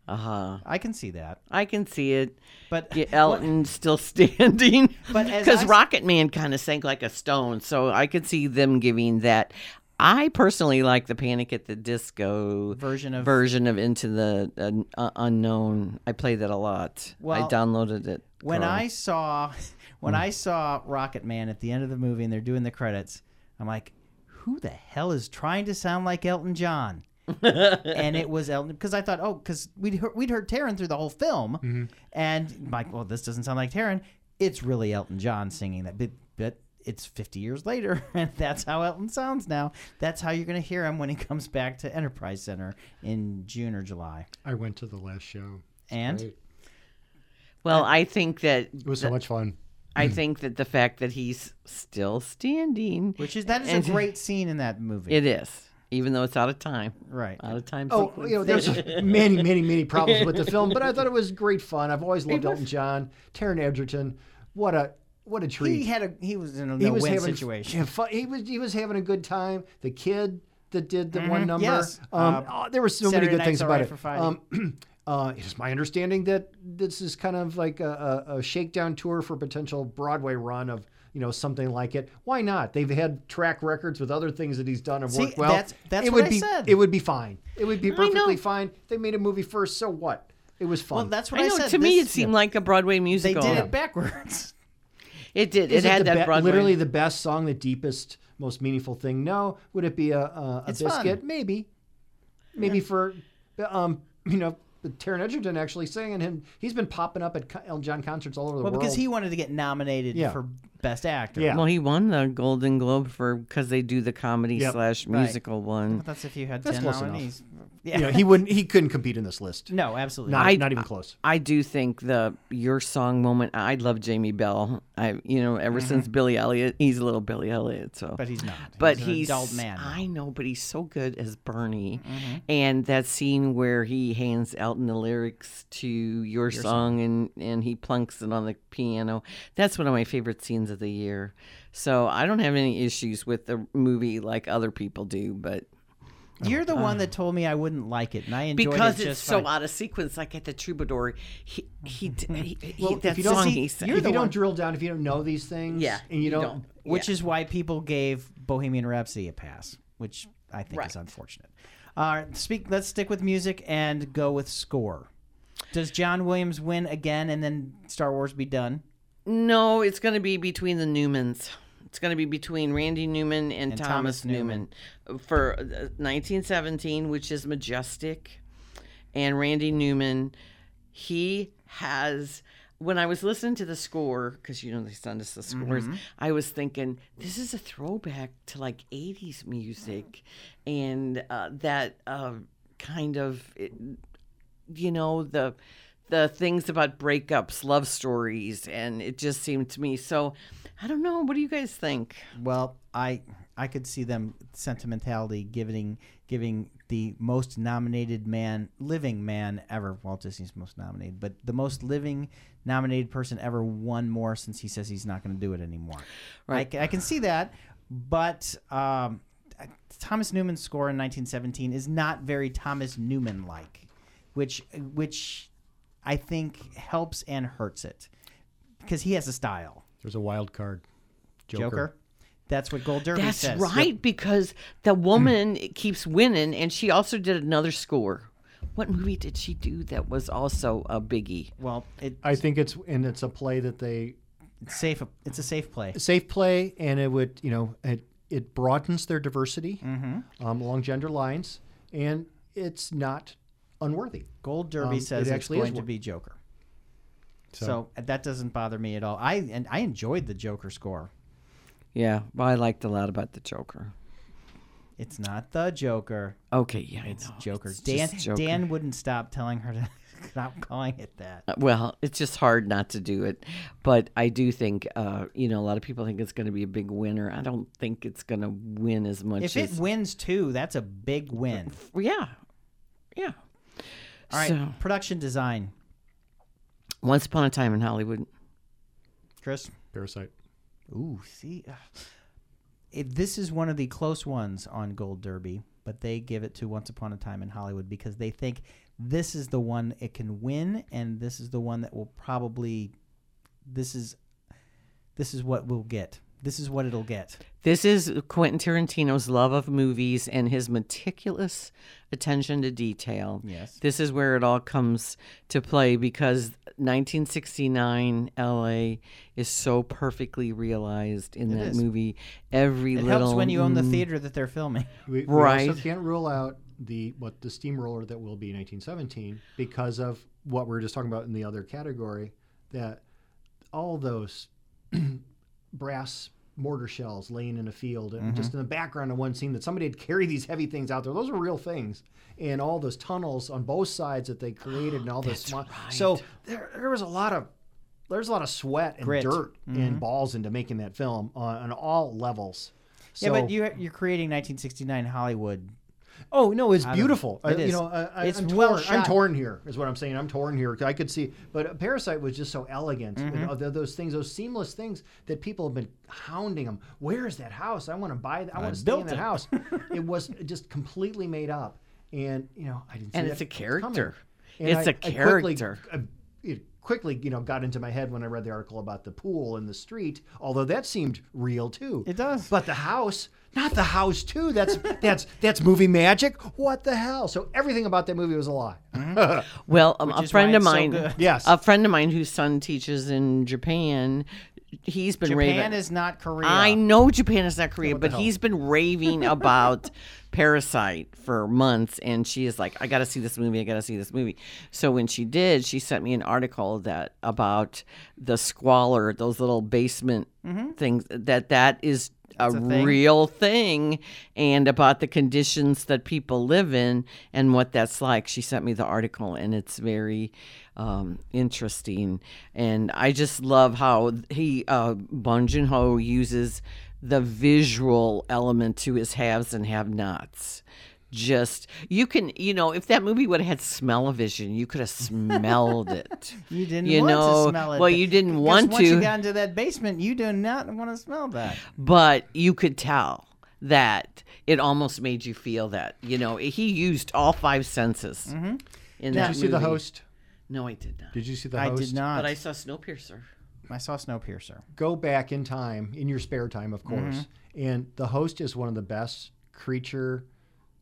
Uh huh. I can see that. I can see it. But Yeah, Elton's still standing. But because Rocket Man kind of sank like a stone, so I could see them giving that. I personally like the Panic at the Disco version of version of Into the uh, Unknown. I play that a lot. Well, I downloaded it. when Carl. I saw when I saw Rocket Man at the end of the movie and they're doing the credits, I'm like, who the hell is trying to sound like Elton John? And it was Elton because I thought, oh, because we'd heard, we'd heard Taron through the whole film, mm-hmm. and I'm like, well, this doesn't sound like Taron. It's really Elton John singing that, but, but it's 50 years later, and that's how Elton sounds now. That's how you're gonna hear him when he comes back to Enterprise Center in June or July. I went to the last show. And Great. well, I think that It was so much fun. I mm. think that the fact that he's still standing, which is that is And- a great scene in that movie. it is, even though it's out of time. right. Out of time. Oh, sequence. you know, there's many, many, many problems with the film, but I thought it was great fun. I've always loved Elton John, Taron Egerton. What a what a treat. He had a he was in a He no was win having situation. yeah, fun. He was he was having a good time. The kid that did the one number. Yes. Um, Uh, oh, there were so Saturday many good things about Right it. for Um, uh, it is my understanding that this is kind of like a, a, a shakedown tour for potential Broadway run of you know something like it. Why not? They've had track records with other things that he's done and See, worked well. that's- that's it what would I be said. it would be fine. It would be perfectly fine. They made a movie first, so what? It was fun. Well, that's what I I, know. said. To me, it seemed like a Broadway musical. they musical. did it backwards. It did. Is it had the that be- Broadway. literally the best song, the deepest, most meaningful thing? No. Would it be a, a, a biscuit? fun. Maybe. Maybe for, um, you know, Taron Egerton actually singing him. He's been popping up at Elton John concerts all over the Well, world. because he wanted to get nominated Yeah. for best actor. Yeah. Well, he won the Golden Globe for because they do the comedy Yep. slash Right. musical one. But that's if you had That's ten close enough. Nominees. Yeah. you know, he wouldn't. He couldn't compete in this list. no, absolutely. Not, I- not even close. I do think the your song moment. I love Jamie Bell. I you know ever mm-hmm. since Billy Elliot, he's a little Billy Elliot. So, but he's not. but an he's, adult man. I know, but he's so good as Bernie. Mm-hmm. And that scene where he hands Elton the lyrics to your, song, and and he plunks it on the piano. That's one of my favorite scenes of the year. So I don't have any issues with the movie like other people do, but You're the one that told me I wouldn't like it, and I enjoyed it. because it it's so fine. out of sequence, like at the Troubadour, he he, he, he Well, that if you don't song see- he sang. you're if you one- don't drill down, if you don't know these things, Yeah, and you, you don't, don't. which Yeah. is why people gave Bohemian Rhapsody a pass, which I think Right. is unfortunate. Uh, speak. Let's stick with music and go with score. Does John Williams win again, and then Star Wars be done? No, it's going to be between the Newmans. It's going to be between Randy Newman and, And Thomas, Thomas Newman. for uh, 1917, which is Majestic, and Randy Newman. He has when I was listening to the score, because you know they send us the scores, I was thinking this is a throwback to like '80s music, and uh, that uh, kind of, it, you know, the the things about breakups, love stories, and it just seemed to me so. I don't know. What do you guys think? Well, I I could see them sentimentality giving giving the most nominated man, living man ever. Walt Disney's most nominated, but the most living nominated person ever won more since he says he's not going to do it anymore. Right. I, I can see that, but um, Thomas Newman's score in 1917 is not very Thomas Newman like, which which I think helps and hurts it because he has a style. There's a wild card. Joker. Joker. That's what Gold Derby That's says. right, because the woman keeps winning, and she also did another score. What movie did she do that was also a biggie? Well, it, I think it's and it's a play that they it's safe. It's a safe play. safe play, and it would you know it it broadens their diversity Mm-hmm. um, along gender lines, and it's not unworthy. Gold Derby Um, says it it's actually is going to be Joker. So. So- that doesn't bother me at all. I and I enjoyed the Joker score. Yeah, well, I liked a lot about the Joker. It's not the Joker. Okay, yeah, It's. Joker. It's Dan Joker. Dan wouldn't stop telling her to stop calling it that. Uh, Well, it's just hard not to do it, but I do think, uh, you know, a lot of people think it's going to be a big winner. I don't think it's going to win as much If it wins too, that's a big win. yeah, yeah. All right, So, production design, Once Upon a Time in Hollywood. Chris. Parasite. Ooh, see, uh, it, this is one of the close ones on Gold Derby, but they give it to Once Upon a Time in Hollywood because they think this is the one it can win, and this is the one that will probably, this is, this is what we'll get. This is what it'll get. This is Quentin Tarantino's love of movies and his meticulous attention to detail. Yes. This is where it all comes to play because 1969 LA is so perfectly realized in It that is. movie. Every It little helps when you own the mm, theater that they're filming. We, we Right. also can't rule out the what the steamroller that will be 1917 because of what we are just talking about in the other category that all those brass mortar shells laying in a field and just mm-hmm. in the background of one scene that somebody had carried these heavy things out there those were real things and all those tunnels on both sides that they created and all this small right. so there, there was a lot of there's a lot of sweat and Grit. dirt and mm-hmm. balls into making that film on, on all levels yeah, but you, you're creating 1969 Hollywood. Oh no, it's of- beautiful. it I, is. You know, I, I, It's I'm well torn. I'm torn here. Is what I'm saying. I'm torn here. I could see, but Parasite was just so elegant. Mm-hmm. And, uh, those things, those seamless things that people have been hounding them. Where is that house? I want to buy. that. I want to stay in that it. house. it was just completely made up, and you know, I didn't. See And it's a character. And It's I- a I quickly- character. I- it quickly, you know, got into my head when I read the article about the pool in the street. Although that seemed real too. It does. But the house, not the house too. That's that's that's movie magic. What the hell? So everything about that movie was a lie. Well, um, a friend of it's so mine. Yes. a friend of mine whose son teaches in Japan, he's been Japan raving. is not Korea. I know Japan is not Korea, what but he's been raving about Parasite for months, and she is like, "I got to see this movie. I got to see this movie." So when she did, she sent me an article that about the squalor, those little basement things. That that is a, a thing? real thing, and about the conditions that people live in and what that's like. She sent me the article, and it's very um, interesting. And I just love how he uh, Bong Joon Ho uses the visual element to his haves and have-nots. Just you can, you know, if that movie would have had smell-o-vision, you could have smelled it. You didn't You want know, to smell it. well, you didn't Because want once you got into that basement, you do not want to smell that. but you could tell that it almost made you feel that. You know, he used all five senses Mm-hmm. Did that you see the host? No, I did not. Did you see the host I did not. But I saw Snowpiercer. I saw Snowpiercer. Go back in time in your spare time, of course. Mm-hmm. And the host is one of the best creature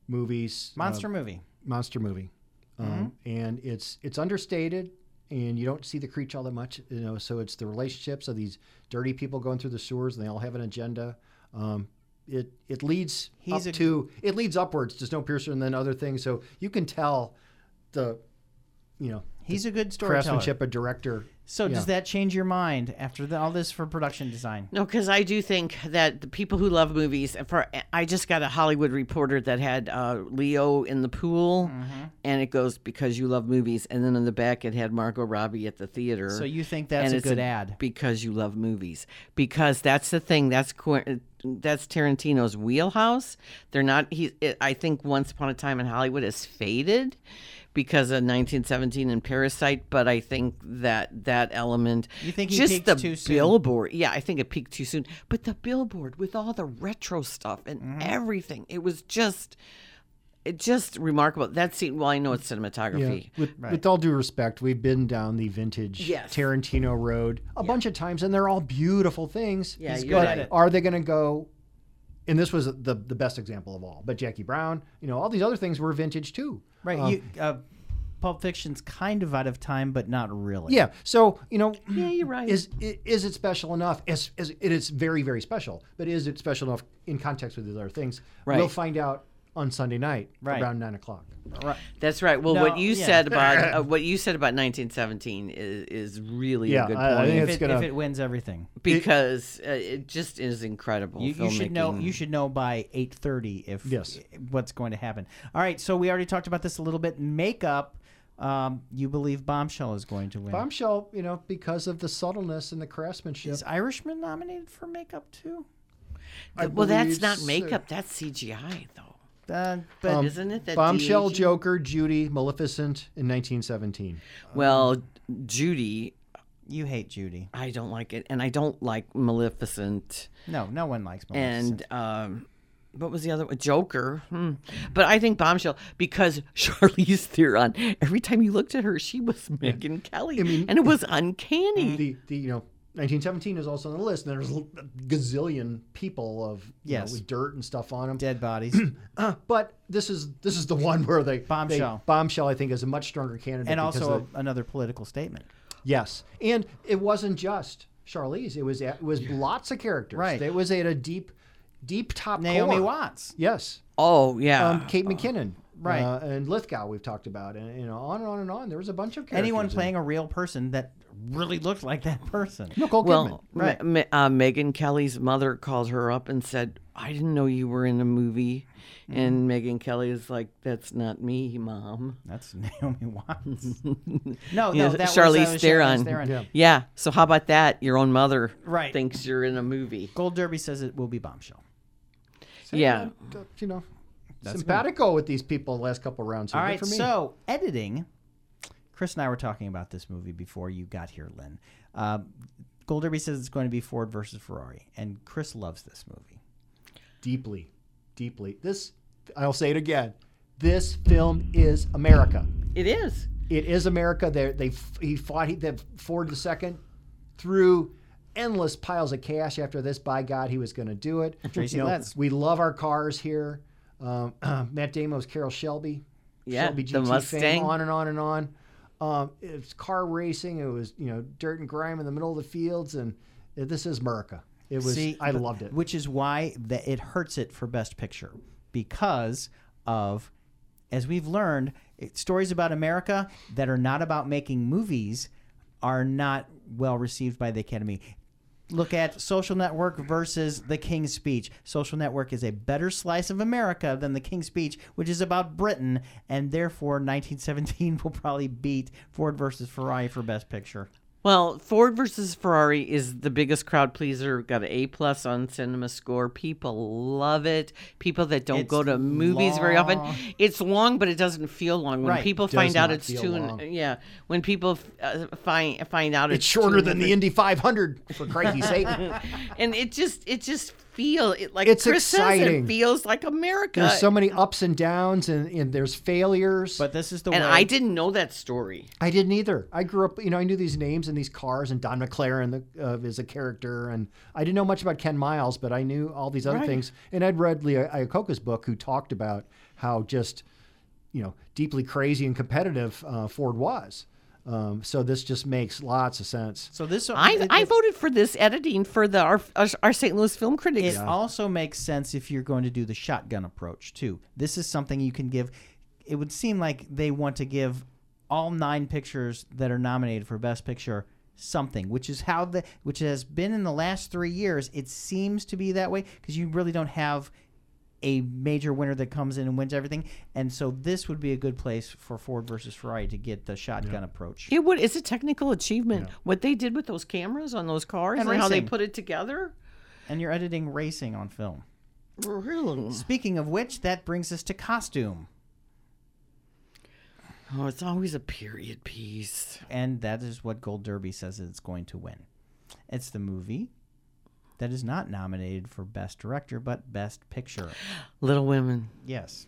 movies. uh, Monster movie. monster movie, um, and it's it's understated, and you don't see the creature all that much. You know, so it's the relationships of these dirty people going through the sewers, and they all have an agenda. Um, it it leads He's up a- to it leads upwards to Snowpiercer, and then other things. So you can tell the you know, He's a good storyteller. craftsmanship, a director. So does that change your mind after the, all this for production design? No, because I do think that the people who love movies. For I just got a Hollywood Reporter that had uh, Leo in the pool, Mm-hmm. and it goes because you love movies, and then in the back it had Margot Robbie at the theater. So you think that's and a it's good ad? because you love movies. Because that's the thing. That's that's Tarantino's wheelhouse. They're not. He. It, I think Once Upon a Time in Hollywood has faded because of 1917 and Parasite. But I think that that element. You think he just the too soon? billboard? Yeah, I think it peaked too soon. But the billboard with all the retro stuff and Mm-hmm. everything, it was just. It just remarkable. That scene. Well, I know it's Yeah. cinematography. With, with all due respect, we've been down the vintage Yes. Tarantino road a bunch of times, and they're all beautiful things. Yeah, you're right. it. Are they going to go? And this was the the best example of all. But Jackie Brown, you know, all these other things were vintage too. Right. Um, you, uh, Pulp Fiction's kind of out of time, but not really. Yeah. So you know, Yeah, you're right. Is is it special enough? Is, is it is very very special, but is it special enough in context with these other things? Right. We'll find out on Sunday night Right. around nine o'clock. Right. That's right. Well, No, what you yeah. said about uh, what you said about 1917 is is really Yeah, a good I- I point think If it's it, gonna- if it wins everything, because uh, it just is incredible. you, you should know. You should know by eight thirty if Yes. what's going to happen. All right. So we already talked about this a little bit. Makeup. Um, you believe Bombshell is going to win? Bombshell, you know, because of the subtleness and the craftsmanship. Is Irishman nominated for makeup too? I well, that's believe not so. makeup. That's CGI, though. Uh, but Um, Isn't it that Bombshell, de-aging? Joker, Judy, Maleficent in 1917. Well, Judy, you hate Judy. I don't like it, and I don't like Maleficent, No, no one likes Maleficent. and um, what was the other one? Joker. Hmm. But I think Bombshell because Charlize Theron. Every time you looked at her, she was Megyn Kelly, mean- and it was uncanny. The the you know 1917 is also on the list, and there's a gazillion people of you know, Yes. with dirt and stuff on them. Dead bodies. Uh, but this is this is the one where they Bombshell. they- bombshell, I think, is a much stronger candidate. and also of the- another political statement. yes, and it wasn't just Charlize. It was it was lots of characters. Right. It was at a deep deep top Naomi core. Watts. Yes. Oh yeah, Um, Kate McKinnon. Right. Uh, and Lithgow we've talked about, and you know on and on and on. There was a bunch of characters. Anyone in- playing a real person that really looked like that person. Nicole Kidman. Well, Right. Ma- Ma- uh, Megyn Kelly's mother called her up and said, "I didn't know you were in a movie." Mm-hmm. And Megyn Kelly is like, "That's not me, mom." That's Naomi Watts. no, Yeah, no, that Charlize was, uh, Theron. Charlize Theron. Yeah. Yeah. So how about that? Your own mother Right. thinks you're in a movie. Gold Derby says it will be Bombshell. Yeah. uh, you know, That's simpatico with these people the last couple rounds. Here. All Good right, for me. so editing. Chris and I were talking about this movie before you got here, Lynn. Uh, Gold Derby says it's going to be Ford versus Ferrari, and Chris loves this movie. deeply, deeply. This, I'll say it again. This film is America. It is. It is America. They they he fought he, Ford the second through endless piles of cash. After this, by God, he was going to do it. Tracy You know, Letts. we love our cars here. Um, Matt Damon was Carroll Shelby. Yeah, Shelby the Mustang. fame, on and on and on. Um, it's car racing. It was you know dirt and grime in the middle of the fields, and it- this is America. It was. See, I loved it. Which is why that it hurts it for Best Picture because of, as we've learned, it, stories about America that are not about making movies are not well received by the Academy. Look at Social Network versus The King's Speech. Social Network is a better slice of America than The King's Speech, which is about Britain, and therefore 1917 will probably beat Ford versus Ferrari for Best Picture. Well, Ford versus Ferrari is the biggest crowd pleaser. Got an A plus on Cinema Score. People love it. People that don't It's go to movies very often. It's long, but it doesn't feel long. When Right. people Does find out it's two, long. yeah. When people uh, find find out It's it's, shorter than the Indy 500, for crazy's sake. and it just it just feel it like It's Chris says, exciting. it feels like America. There's so many ups and downs, and, and there's failures. But this is the and way. I didn't know that story. I didn't either. I grew up, you know, I knew these names and these cars, and Don McLaren the, uh, is a character, and I didn't know much about Ken Miles, but I knew all these other Right. things. And I'd read Lee Iacocca's book, who talked about how just, you know, deeply crazy and competitive uh, Ford was. Um, so this just makes lots of sense. So this I it- I voted for this editing for the our our, our St. Louis Film Critics. It also makes sense if you're going to do the shotgun approach too. This is something you can give. It would seem like they want to give all nine pictures that are nominated for Best Picture something, which is how the which has been in the last three years. It seems to be that way because you really don't have a major winner that comes in and wins everything, and so this would be a good place for Ford versus Ferrari to get the shotgun approach. It would. It's a technical achievement. What they did with those cameras on those cars And and, how they put it together. And you're editing racing on film. Really? Speaking of which, that brings us to costume. Oh, it's always a period piece. And that is what Gold Derby says it's going to win. It's the movie that is not nominated for Best Director, but Best Picture. Little Women. Yes.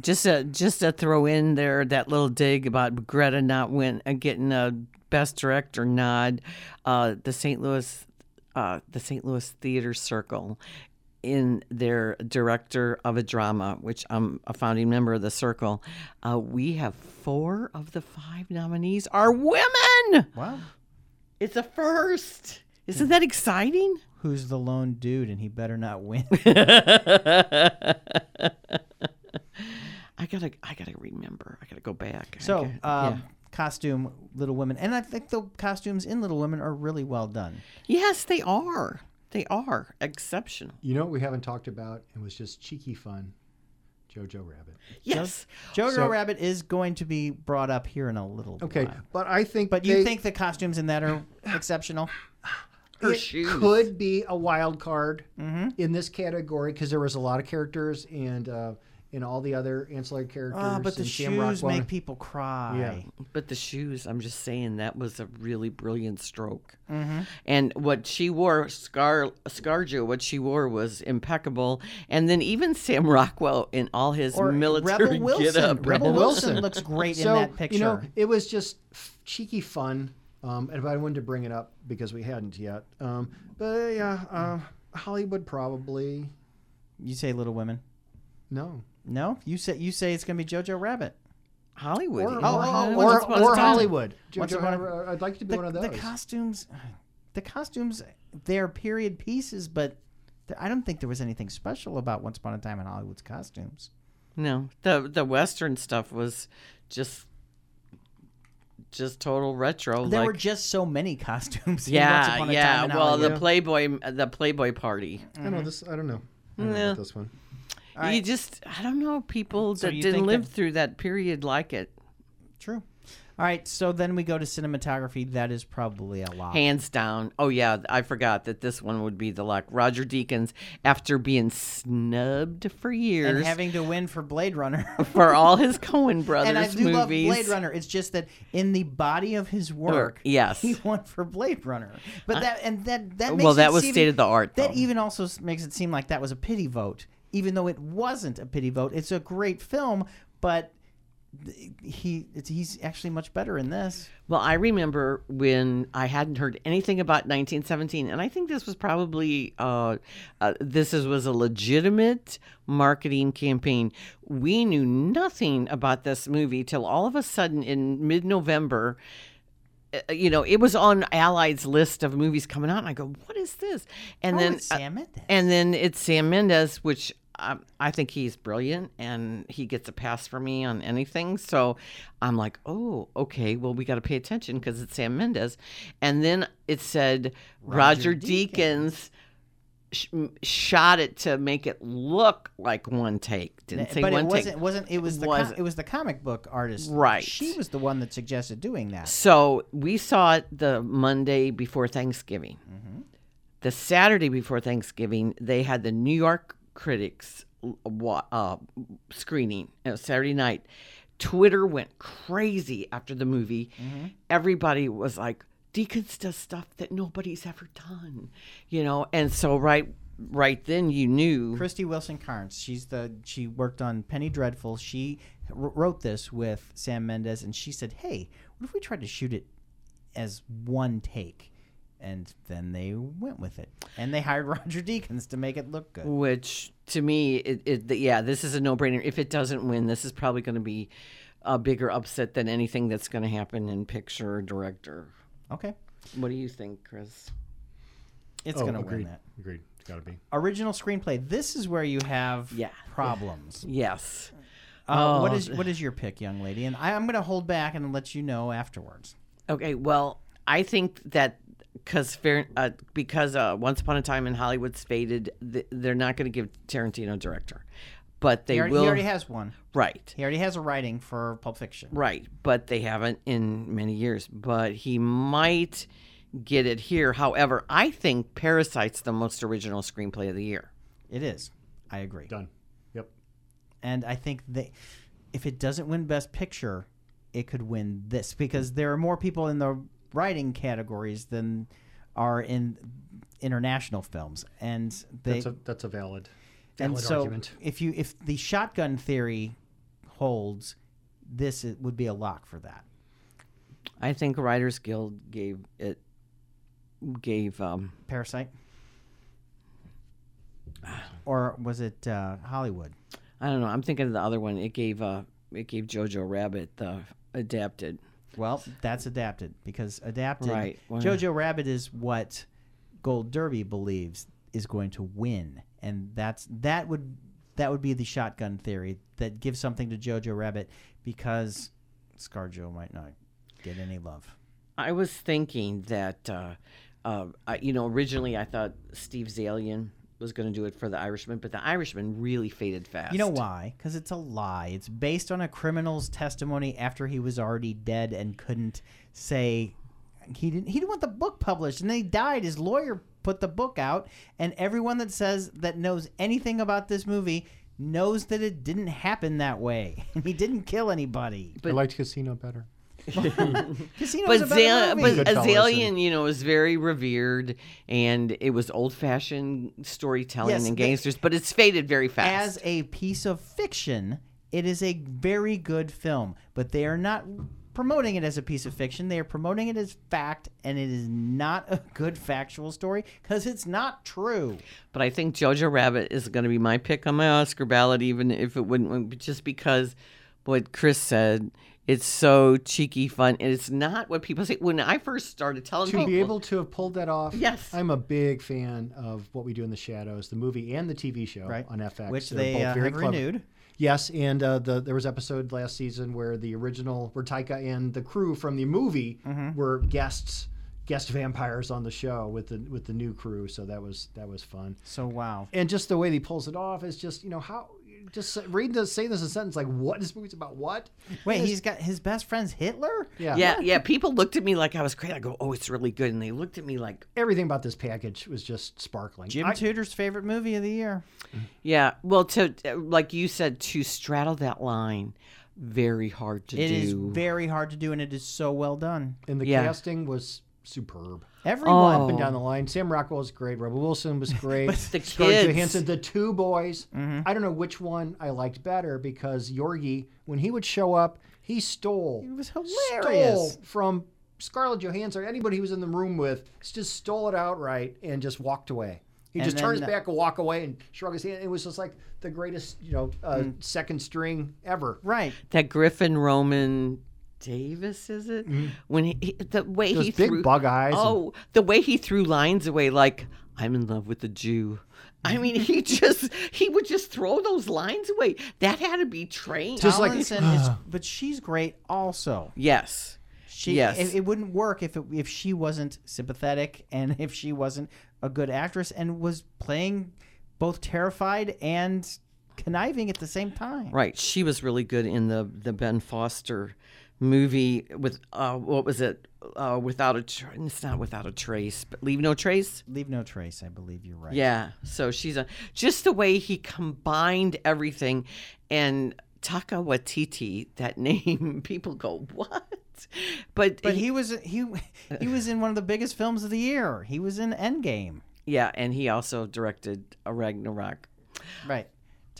Just to just to throw in there that little dig about Greta not win uh, getting a best director nod. Uh, the St. Louis, uh, the St. Louis Theater Circle, in their director of a drama, which I'm a founding member of the circle. Uh, we have four of the five nominees are women. Wow. It's a first. Isn't that exciting? Who's the lone dude and he better not win? I gotta, I gotta remember. I gotta go back. So, gotta- um, costume Little Women. And I think the costumes in Little Women are really well done. Yes, they are. They are exceptional. You know what we haven't talked about? It was just cheeky fun. Jojo Rabbit. Yes. Jojo So- Rabbit is going to be brought up here in a little bit. Okay, while. but I think But you think the costumes in that are exceptional? Her it shoes. could be a wild card Mm-hmm. in this category because there was a lot of characters and uh, in all the other ancillary characters. Oh, but the and shoes Rockwell- make people cry. Yeah. But the shoes, I'm just saying that was a really brilliant stroke. Mm-hmm. And what she wore, Scar Scarjo, what she wore was impeccable. And then even Sam Rockwell in all his Or military Rebel Wilson. get-up. Rebel Wilson looks great so, in that picture. You know, it was just cheeky fun. Um, and if I wanted to bring it up because we hadn't yet. Um, but yeah, uh, Hollywood probably you say Little Women. no. No, you say you say it's going to be Jojo Rabbit. Hollywood. Or, yeah. oh, or, oh, or, Once Upon a or Time. Hollywood. Jojo Upon I'd like to be The, one of the those. costumes, the costumes, they're period pieces, but I don't think there was anything special about Once Upon a Time in Hollywood's costumes. No, the the Western stuff was just just total retro. There like, were just so many costumes. in Once yeah, a yeah. Time Well, the Playboy, the Playboy party. I don't know this. I don't know. I don't Yeah. about this one. All You right. just, I don't know, people So that didn't live that- through that period like it. True. All right, so then we go to cinematography. That is probably a lot. Hands down. Oh yeah, I forgot that this one would be the luck. Roger Deakins, after being snubbed for years and having to win for Blade Runner. for all his Coen Brothers and I do love. Blade Runner. It's just that in the body of his work, yes. he won for Blade Runner. But that and that that makes Well, that was state of the art. That though. even also makes it seem like that was a pity vote, even though it wasn't a pity vote. It's a great film, but he it's, he's actually much better in this. Well, I remember when I hadn't heard anything about 1917, and I think this was probably uh, uh, this is, was a legitimate marketing campaign. We knew nothing about this movie till all of a sudden in mid-November. uh, You know, it was on Allied's list of movies coming out, and I go, "What is this?" And Oh, then, uh, Sam Mendes. and then it's Sam Mendes, which um, I think he's brilliant and he gets a pass for me on anything. So I'm like, oh, okay, well, we got to pay attention because it's Sam Mendes. And then it said Roger, Roger Deakins. sh- shot it to make it look like one take. Didn't say but one it take. wasn't. Wasn't it was the wasn't. it was the comic book artist. Right. She was the one that suggested doing that. So we saw it the Monday before Thanksgiving. The Saturday before Thanksgiving, they had the New York Critics uh, screening uh, Saturday night. Twitter went crazy after the movie. Everybody was like, Deakins does stuff that nobody's ever done, you know. And so right, right then you knew. Krysty Wilson-Cairns. She's the she worked on Penny Dreadful. She wr- wrote this with Sam Mendes, and she said, "Hey, what if we tried to shoot it as one take?" And then they went with it, and they hired Roger Deakins to make it look good. which to me it, it yeah this is a no-brainer if it doesn't win this is probably going to be a bigger upset than anything that's going to happen in picture or director Okay, what do you think chris it's oh, gonna win that. Agreed. It's got to be. Original screenplay. This is where you have Yeah. problems. yes Uh, what Oh. is what is your pick, young lady? And I, I'm going to hold back and let you know afterwards. Okay, well, I think that because fair, uh, because uh, Once Upon a Time in Hollywood's faded, th- they're not going to give Tarantino director, but they He already, will. he already has one. right, He already has a writing for Pulp Fiction. right, but they haven't in many years. But he might get it here. However, I think Parasite's the most original screenplay of the year. It is. I agree. Done. Yep. And I think they, if it doesn't win Best Picture, it could win this because there are more people in the writing categories than are in international films, and they That's a that's a valid, valid and so argument. if you if the shotgun theory holds, this i- would be a lock for that. I think Writers Guild gave it gave um, Parasite, or was it uh, Hollywood? I don't know. I'm thinking of the other one. It gave uh, it gave Jojo Rabbit the adapted. Well, that's adapted because adapted. Right. Jojo Rabbit is what Gold Derby believes is going to win, and that's that would that would be the shotgun theory that gives something to Jojo Rabbit because ScarJo might not get any love. I was thinking that, uh, uh, I, you know, originally I thought Steve Zaillian was going to do it for The Irishman, but The Irishman really faded fast. You know why? Because it's a lie. It's based on a criminal's testimony after he was already dead and couldn't say he didn't. He didn't want the book published, and then he died. His lawyer put the book out, and everyone that says that knows anything about this movie knows that it didn't happen that way. he didn't kill anybody. I liked Casino better. Casino But, was Zal- but Goodfellas Azalian, you know, was very revered, and it was old-fashioned storytelling Yes, and they- gangsters, but it's faded very fast. as a piece of fiction, it is a very good film, but they are not promoting it as a piece of fiction. They are promoting it as fact, and it is not a good factual story because it's not true. But I think Jojo Rabbit is going to be my pick on my Oscar ballot, even if it wouldn't win, just because what Chris said. It's so cheeky fun, and it's not what people say. When I first started telling To people, be able to have pulled that off, Yes. I'm a big fan of what we do in the shadows, the movie and the TV show Right. on FX, Which They're they both uh, very have clever. renewed. Yes, and uh, the there was episode last season where the original where Taika and the crew from the movie Mm-hmm. were guests guest vampires on the show with the with the new crew, so that was that was fun. So wow. And just the way he pulls it off is just you know how just read this say this in a sentence like what this movie's about what Wait, And he's got his best friend's Hitler. yeah yeah, yeah, people looked at me like I was crazy. I go, "Oh, it's really good," and they looked at me like, everything about this package was just sparkling. Jim I- Tudor's favorite movie of the year. "Yeah." Well, to like you said, to straddle that line, very hard to It do. is very hard to do, and it is so well done. and the Yeah. casting was superb. Everyone. Up and down the line, Sam Rockwell was great. Rebel Wilson was great. the Scarlett kids. Johansson, the two boys. Mm-hmm. I don't know which one I liked better because Yorki, when he would show up, he stole. It was hilarious. Stole from Scarlett Johansson or anybody he was in the room with. Just stole it outright and just walked away. He And just turned his back and walk away and shrug his hand. It was just like the greatest, you know, uh, Mm. second string ever. Right. that Griffin Roman Davis is it? Mm-hmm. When he, he- the way Those he big threw bug eyes and- Oh, the way he threw lines away like I'm in love with the Jew. I mm-hmm. mean, he just he would just throw those lines away. That had to be trained. Just like- is, but she's great also. yes. She, Yes. it, it wouldn't work if it, if she wasn't sympathetic and if she wasn't a good actress and was playing both terrified and conniving at the same time. Right. She was really good in the the Ben Foster movie with uh what was it? Uh without a tra- it's not without a trace, but leave no trace. Leave no trace. I believe you're right. Yeah. So she's a just the way he combined everything and Taika Waititi, that name, people go, What? But, But he, he was he he was in one of the biggest films of the year. He was in Endgame. yeah, and he also directed a Ragnarok. Right.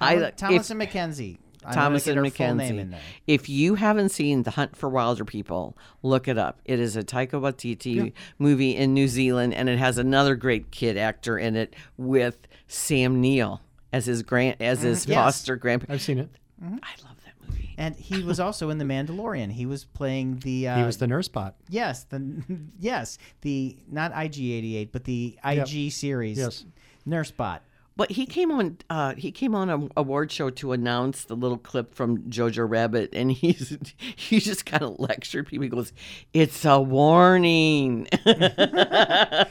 I- Thomas, if- and McKenzie. I Thomas wanna and get her full name McKenzie. If you haven't seen The Hunt for Wilder People, look it up. It is a Taika Waititi movie in New Zealand, and it has another great kid actor in it with Sam Neill as his grand as his Yes. foster grandpa. I've seen it. I love that movie. And he was also in The Mandalorian. He was playing the. Uh, He was the nurse bot. Yes, the yes the not IG88, but the IG series. Yes. Nurse Bot. But he came on. Uh, he came on a award show to announce the little clip from Jojo Rabbit, and he's he just kind of lectured people. He goes, "It's a warning."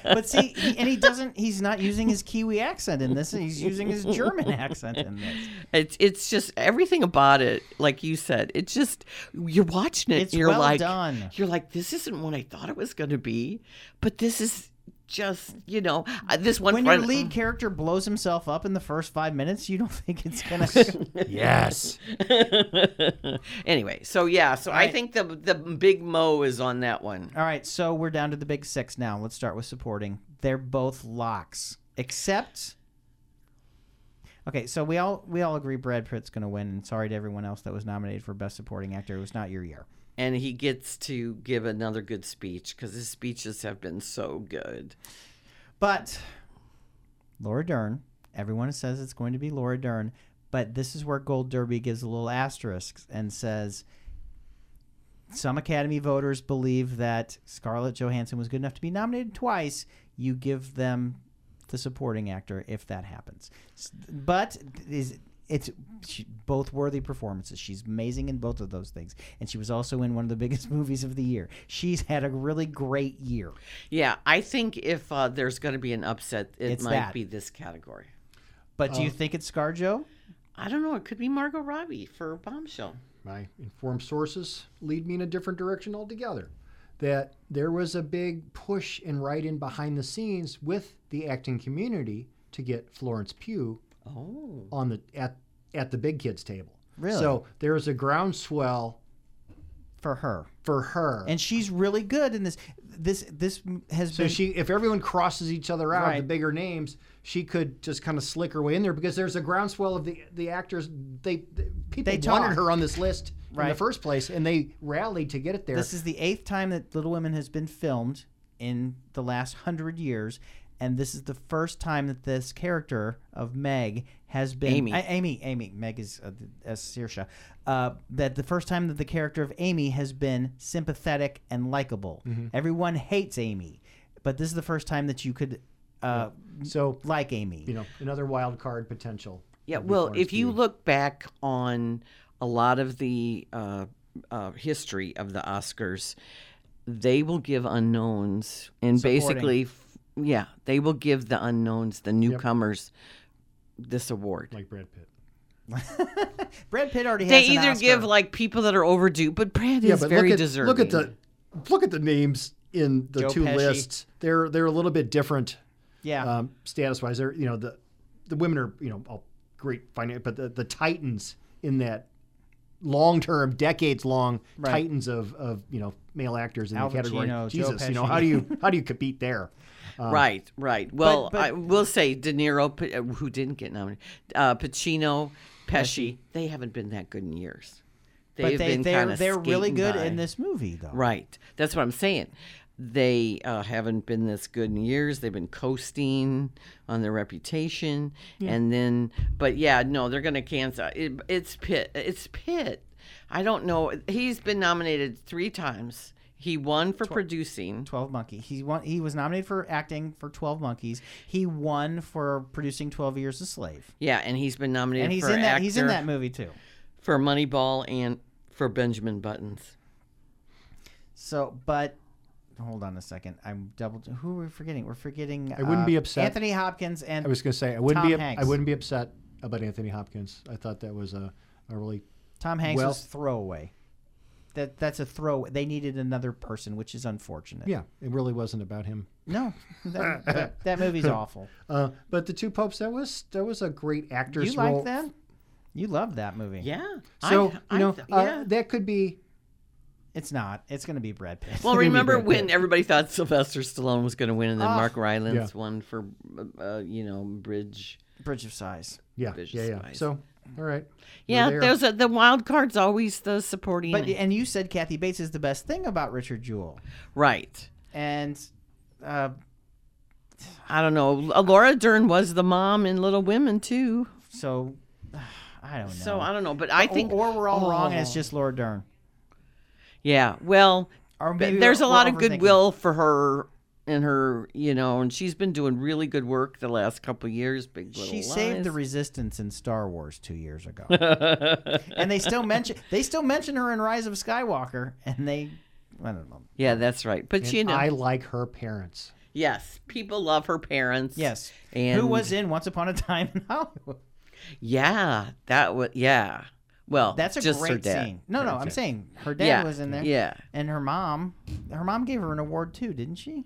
But see, he, and he doesn't. He's not using his Kiwi accent in this. He's using his German accent in this. it's it's just everything about it, like you said. It's just you're watching it. It's you're well like, done. you're like, this isn't what I thought it was going to be, but this is just you know uh, this one When your friend. lead character blows himself up in the first five minutes, you don't think it's gonna. Yes. anyway, so yeah, so I right. think the the big mo is on that one. All right, so we're down to the big six now. Let's start with supporting. They're both locks, except. Okay, so we all we all agree Brad Pitt's going to win. And sorry to everyone else that was nominated for best supporting actor. It was not your year. And he gets to give another good speech because his speeches have been so good. But Laura Dern, everyone says it's going to be Laura Dern, but this is where Gold Derby gives a little asterisk and says some Academy voters believe that Scarlett Johansson was good enough to be nominated twice. You give them the supporting actor if that happens. But is it's she, both worthy performances. She's amazing in both of those things, and she was also in one of the biggest movies of the year. She's had a really great year. Yeah, I think if uh, there's going to be an upset, it It's might that. be this category. But do you think it's ScarJo? I don't know. It could be Margot Robbie for Bombshell. My informed sources lead me in a different direction altogether. That there was a big push and right in behind the scenes with the acting community to get Florence Pugh Oh, on the at at the big kids table. Really? So there's a groundswell for her, for her. and she's really good in this. This this has so been she, if everyone crosses each other out, the bigger names, she could just kind of slick her way in there because there's a groundswell of the the actors. They, they people They wanted talk. her on this list in Right. the first place, and they rallied to get it there. This is the eighth time that Little Women has been filmed in the last hundred years, and this is the first time that this character of Meg has been Amy. I- Amy, Amy. Meg is uh, as Saoirse. Uh, that the first time that the character of Amy has been sympathetic and likable. Mm-hmm. Everyone hates Amy, but this is the first time that you could uh, so like Amy. you know another wild card potential. yeah. Well, if you Pugh. look back on a lot of the uh, uh, history of the Oscars, they will give unknowns and Supporting. basically, f- yeah, they will give the unknowns, the newcomers, this award. like Brad Pitt. Brad Pitt already They has an either Oscar. give like people that are overdue, but Brad is very look at, deserving. Look at the look at the names in the Joe two Pesci. lists. They're they're a little bit different yeah. um, status wise. They're you know the the women are you know all great finance, but the the titans in that long term, decades long Right. titans of of you know male actors in Al the category. Pacino, Joe Jesus, you know Pesci. how do you how do you compete there? Right, right. Well, but- I will say De Niro, uh, who didn't get nominated, uh, Pacino, Pesci, they haven't been that good in years. They've but they, been they're kind of they're really good in this movie though. Right. That's what I'm saying. They uh, haven't been this good in years. They've been coasting on their reputation, and then, but yeah, no, they're going to cancel. It, it's Pitt. It's Pitt. I don't know. He's been nominated three times. He won for producing. Twelve Monkeys. He won. He was nominated for acting for Twelve Monkeys. He won for producing Twelve Years a Slave. Yeah, and he's been nominated And he's for in that. He's in that movie too. for Moneyball and for Benjamin Buttons. So, but hold on a second. I'm double. Who are we forgetting? We're forgetting. I wouldn't uh, be upset. Anthony Hopkins and I was going to say I wouldn't Tom be Hanks. I wouldn't be upset about Anthony Hopkins. I thought that was a, a really Tom Hanks well- was throwaway. That that's a throw. They needed another person, which is unfortunate. yeah. It really wasn't about him. No, that, that, that movie's awful. Uh, but the two popes that was that was a great actor's You role. You like that? You love that movie. Yeah. So I, you know I, uh, yeah. that could be It's not. It's going to be Brad Pitt. Well, remember when Pitt. everybody thought Sylvester Stallone was going to win, and then. Mark Rylance Yeah. won for, uh, you know, Bridge. Bridge of Spies. yeah Vicious yeah yeah. Spice. So all right. Yeah, there. there's a, the wild card's always the supporting. But and you said Kathy Bates is the best thing about Richard Jewell, right. and uh, I don't know. Laura Dern was the mom in Little Women too. so I don't know. So I don't know, but I think or, or we're all wrong, and it's Oh. just Laura Dern. yeah. Well, there's a lot of goodwill for her in her, you know, and she's been doing really good work the last couple of years. Big Little She saved the resistance in Star Wars two years ago, and they still mention they still mention her in Rise of Skywalker, and they I don't know. yeah, that's right. But And you know, I like her parents. yes, people love her parents. Yes, and who was in Once Upon a Time in Hollywood? Yeah, that was yeah. Well, That's a just her great dad. scene. No, no, I'm saying her dad Yeah, was in there. yeah. and her mom, her mom gave her an award too, didn't she?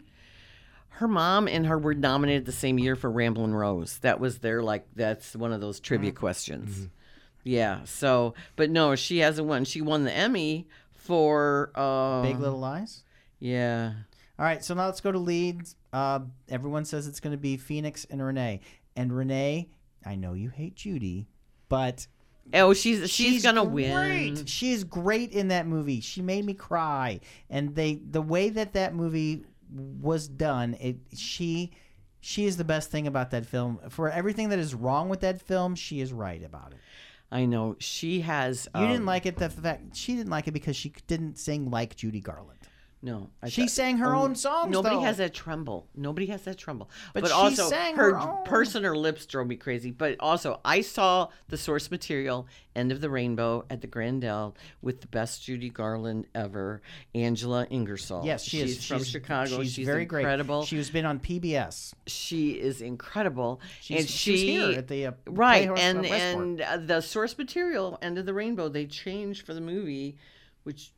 Her mom and her were nominated the same year for Ramblin' Rose. That was their like that's one of those trivia Mm-hmm. questions. Yeah. So, but no, she hasn't won. She won the Emmy for uh Big Little Lies. Yeah. All right, so now let's go to leads. Uh, everyone says it's going to be Phoenix and Renee. And Renee, I know you hate Judy, but Oh, she's she's, gonna great. win. She is great in that movie. She made me cry, and they the way that that movie was done, it she she is the best thing about that film. For everything that is wrong with that film, she is right about it. I know she has. You didn't um, like it. The fact she didn't like it because she didn't sing like Judy Garland. No, I She thought- sang her own songs. Nobody though. has that tremble. Nobody has that tremble. But But, she also, sang her, her and her lips drove me crazy. But also, I saw the source material, "End of the Rainbow" at the Grandel with the best Judy Garland ever, Angela Ingersoll. Yes, she is. She's from Chicago. She's, very incredible. great. She has been on PBS. she is incredible, She's, and she, was she here at the uh, right and and uh, the source material end of the rainbow they changed for the movie which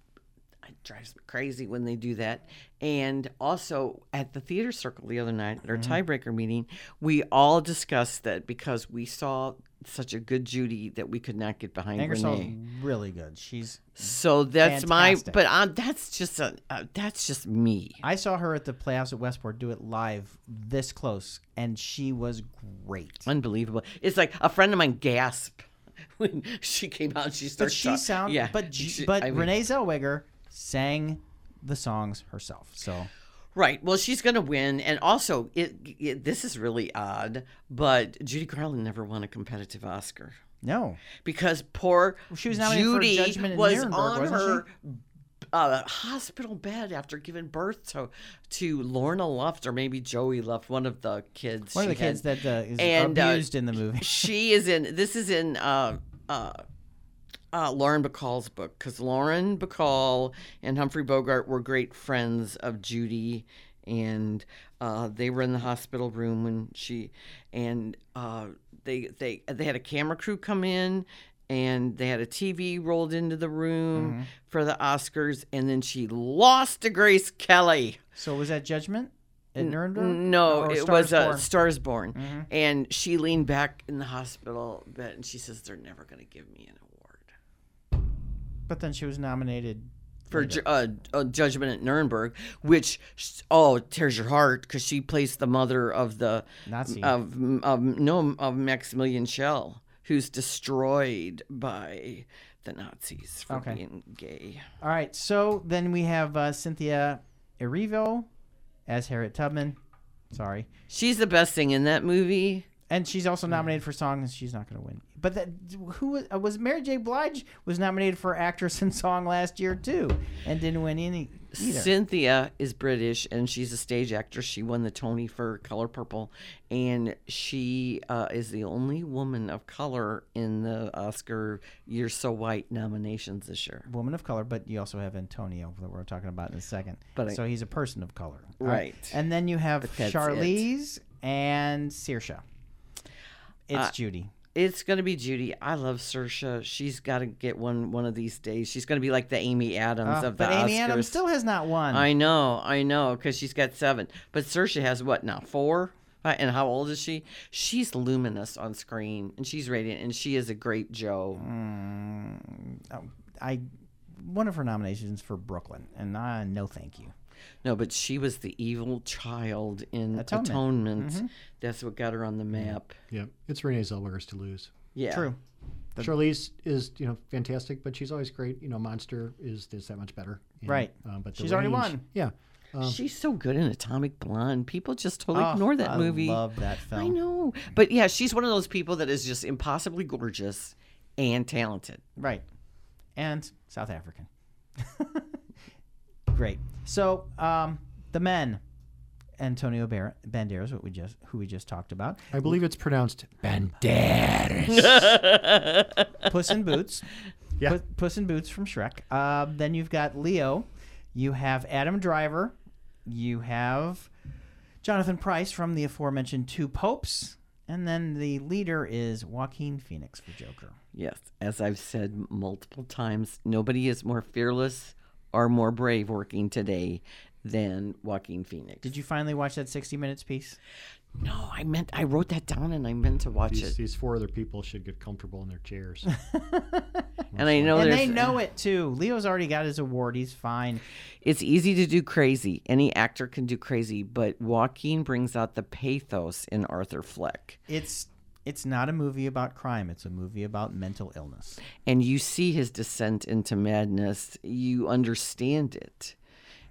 it drives me crazy when they do that and also at the theater circle the other night at our Mm-hmm. tiebreaker meeting we all discussed that because we saw such a good judy that we could not get behind Ingersoll's renee really good. She's. so that's Fantastic. my but um, that's just a uh, that's just me I saw her at the playoffs at Westport do it live this close, and she was great. unbelievable it's like a friend of mine gasped when she came out and she But she talk- sound. yeah But she- but I mean- Renee Zellweger sang the songs herself. So Right. Well, she's going to win, and also, it, it. This is really odd, but Judy Garland never won a competitive Oscar no, because poor she was Judy Judgment in was on her uh, hospital bed after giving birth to to Lorna Luft or maybe Joey Luft, one of the kids. one of the had. kids that uh, is And, uh, abused in the movie. she is in. This is in. Uh, uh, uh, Lauren Bacall's book because Lauren Bacall and Humphrey Bogart were great friends of Judy, and uh, they were in the hospital room when she and uh, they they they had a camera crew come in. And they had a TV rolled into the room for the Oscars, and then she lost to Grace Kelly. So was that Judgment at Nuremberg? No, Or it Stars was uh, Born? Stars Born. And she leaned back in the hospital bed and she says, They're never going to give me an award But then she was nominated. for ju- uh, uh, Judgment at Nuremberg, which, oh, tears your heart because she plays the mother of the, Nazi. of, of, no, of Maximilian Schell, who's destroyed by the Nazis for Okay. being gay. All right, so then we have uh, Cynthia Erivo as Harriet Tubman. Sorry. She's the best thing in that movie. And she's also nominated for song, and she's not going to win. But that, who was, uh, Mary J. Blige was nominated for actress in song last year too, and didn't win any either. Cynthia is British and she's a stage actress. She won the Tony for Color Purple, and she uh, is the only woman of color in the Oscar "You're So White" nominations this year. Woman of color, but you also have Antonio that we're talking about in a second. But I- so he's a person of color, right? And then you have But that's it. Charlize and Saoirse. It's Uh, Judy. It's gonna be Judy. I love Saoirse. She's got to get one one of these days. She's gonna be like the Amy Adams Uh, of the but Amy Oscars. Adams still has not won. I know, I know, because she's got seven. But Saoirse has what now? Four. Uh, And how old is she? She's luminous on screen, and she's radiant, and she is a great Joe. Mm, I one of her nominations for Brooklyn, and uh, no, thank you. No, but she was the evil child in Atonement. Mm-hmm. Atonement. That's what got her on the map. Yeah, it's Renee Zellweger's to lose. Yeah. True. Charlize is you know fantastic, but she's always great. You know, Monster is is that much better. And, Right. Uh, but the She's already won. Yeah. Um, she's so good in Atomic Blonde. People just totally Oh, ignore that I movie. love that film. I know. But yeah, she's one of those people that is just impossibly gorgeous and talented. Right. And South African. Great. So, um, the men. Antonio Bar- Banderas, what we just who we just talked about. I believe it's pronounced Banderas. Puss in Boots. Yeah. Pu- Puss in Boots from Shrek. Uh, then you've got Leo. You have Adam Driver. You have Jonathan Pryce from the aforementioned Two Popes. And then the leader is Joaquin Phoenix for Joker. Yes, as I've said multiple times, nobody is more fearless or more brave working today than Joaquin Phoenix. Did you finally watch that 60 Minutes piece? No, I meant I wrote that down and I meant to watch these, it. these four other people should get comfortable in their chairs. And I know and they know it too. Leo's already got his award. He's fine. it's easy to do crazy. Any actor can do crazy, but Joaquin brings out the pathos in Arthur Fleck. It's it's not a movie about crime. It's a movie about mental illness. and you see his descent into madness, you understand it.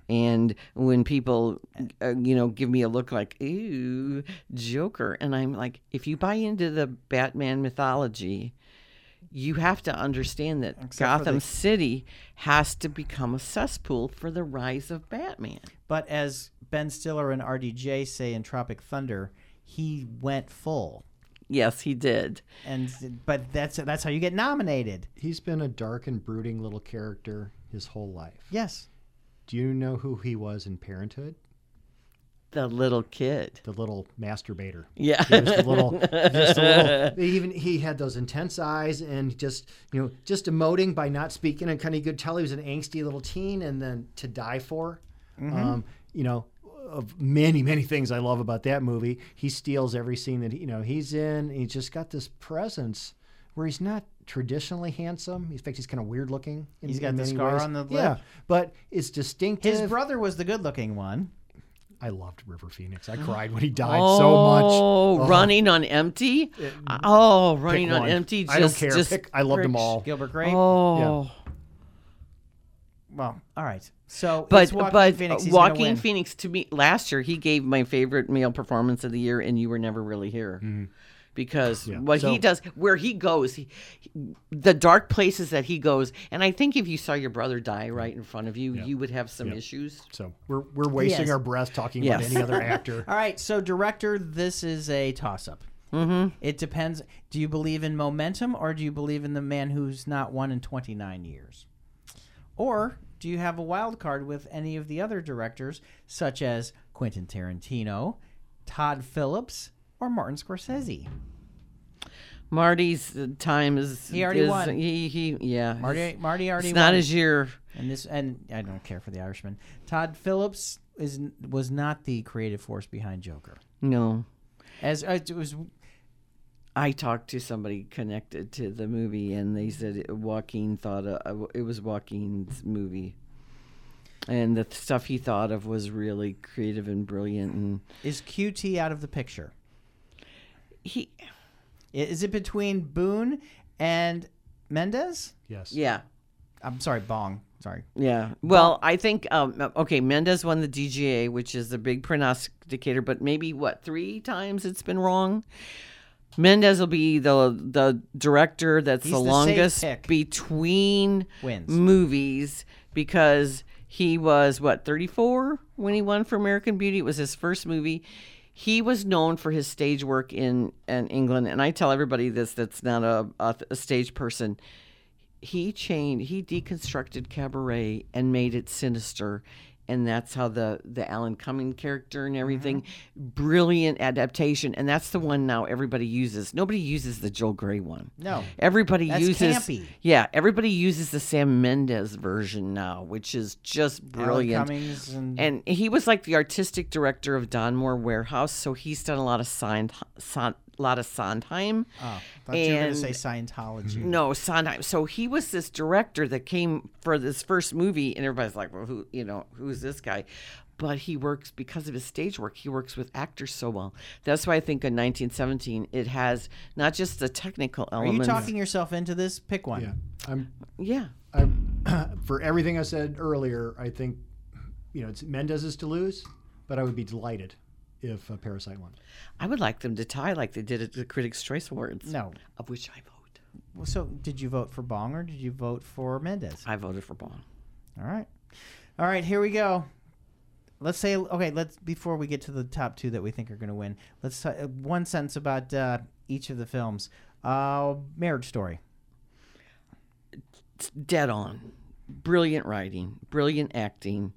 And when people, uh, you know, give me a look like, ooh, Joker, and I'm like, if you buy into the Batman mythology, you have to understand that Except Gotham the- City has to become a cesspool for the rise of Batman. But as Ben Stiller and RDJ say in Tropic Thunder, he went full. Yes, he did. And but that's that's how you get nominated. He's been a dark and brooding little character his whole life. Yes. Do you know who he was in Parenthood? The little kid. The little masturbator. Yeah. He was the little, just a little. Even he had those intense eyes and just you know just emoting by not speaking and kind of you could tell he was an angsty little teen and then to die for. Um, you know, of many many things I love about that movie. He steals every scene that you know he's in. He's just got this presence where he's not traditionally handsome. In fact, he's kind of weird looking. In, He's got the many scar ways. on the lip. Yeah, but it's distinctive. His brother was the good-looking one. I loved River Phoenix. I cried when he died so much. Oh, Oh. running on empty. Uh, oh, running on empty. Just, I don't care. Just Pick, I loved them all. Gilbert Grape. Oh, Well, all right. So but it's but Phoenix. He's gonna win. Phoenix to me last year he gave my favorite male performance of the year, and you were never really here. Because Mm-hmm. Yeah. what he does, where he goes, he, the dark places that he goes, and I think if you saw your brother die right in front of you, Yeah. you would have some Yeah. issues. So we're we're wasting Yes. our breath talking Yes. about any other actor. All right. So director, this is a toss-up. Mm-hmm. It depends. Do you believe in momentum, or do you believe in the man who's not won in 29 years? Or do you have a wild card with any of the other directors, such as Quentin Tarantino, Todd Phillips, or Martin Scorsese? Marty's uh, time is He already is- won. He, he yeah. Marty, Marty already it's not won. his year. and this, and I don't care for the Irishman. Todd Phillips is was not the creative force behind Joker. No. As uh, it was, I talked to somebody connected to the movie, and they said it- Joaquin thought uh, it was Joaquin's movie, and the stuff he thought of was really creative and brilliant. And is QT out of the picture? he, Is it between Boone and Mendes? Yes. yeah, I'm sorry, Bong. Sorry. yeah. Well, I think um, okay. Mendes won the DGA, which is the big prognosticator, but maybe what three times it's been wrong. Mendes will be the the director that's He's the the longest between Wins. movies because he was what 34 when he won for American Beauty. It was his first movie. He was known for his stage work in, in England, and I tell everybody this that's not a, a, a stage person. He changed, he deconstructed cabaret and made it sinister, and that's how the the Alan Cumming character and mm-hmm. everything, brilliant adaptation, and that's the one now everybody uses. Nobody uses the Joel Grey one. No. Everybody That's uses campy. yeah, everybody uses the Sam Mendes version now, which is just brilliant. Cummings and, And he was like the artistic director of Donmar Warehouse, so he's done a lot of Sond, Son, lot of Sondheim. oh, thought you were going to and- say Scientology. No, Sondheim. So he was this director that came for this first movie, and everybody's like, "Well, who, you know, who's this guy?" But he works because of his stage work. He works with actors so well. That's why I think in 1917 it has not just the technical Are you elements. talking yourself into this? Pick one. Yeah. I'm Yeah. I'm for everything I said earlier. I think you know it's Mendes's to lose, but I would be delighted if uh, Parasite won. I would like them to tie like they did at the Critics' Choice Awards. No. Of which I vote. Well, So, did you vote for Bong or did you vote for Mendes? I voted for Bong. All right. All right, here we go. let's say okay. Let's before we get to the top two that we think are going to win. Let's uh, one sentence about uh, each of the films. Uh, Marriage Story. It's dead on. Brilliant writing, brilliant acting.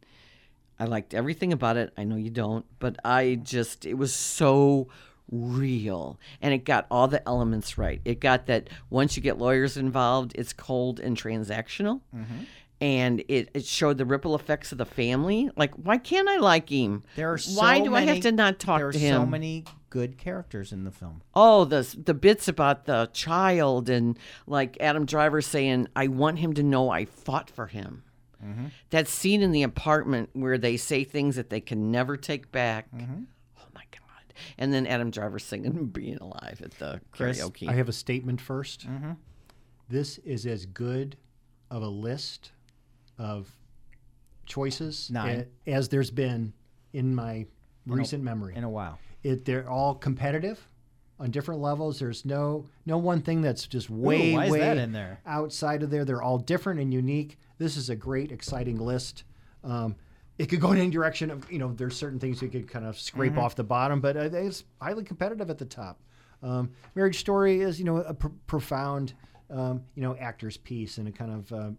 I liked everything about it. I know you don't, but I just, it was so real. And it got all the elements right. It got that once you get lawyers involved, it's cold and transactional. Mm-hmm. And it, it showed the ripple effects of the family. Like, why can't I like him? There are so why do I many- have to not talk There are to him? so many good characters in the film. Oh, the the bits about the child and like Adam Driver saying, "I want him to know I fought for him." Mm-hmm. That scene in the apartment where they say things that they can never take back. Mm-hmm. Oh my god! And then Adam Driver singing "Being Alive" at the Chris, karaoke. I have a statement 1st mm-hmm. This is as good of a list of choices Nine. as there's been in my recent memory. In a while. it they're all competitive on different levels. There's no no one thing that's just way is way that in there? outside of there. They're all different and unique. This is a great, exciting list. Um, it could go in any direction of you know. There's certain things you could kind of scrape Mm-hmm. off the bottom, but uh, it's highly competitive at the top. Um, Marriage Story is you know a pr- profound um, you know actor's piece and it kind of uh,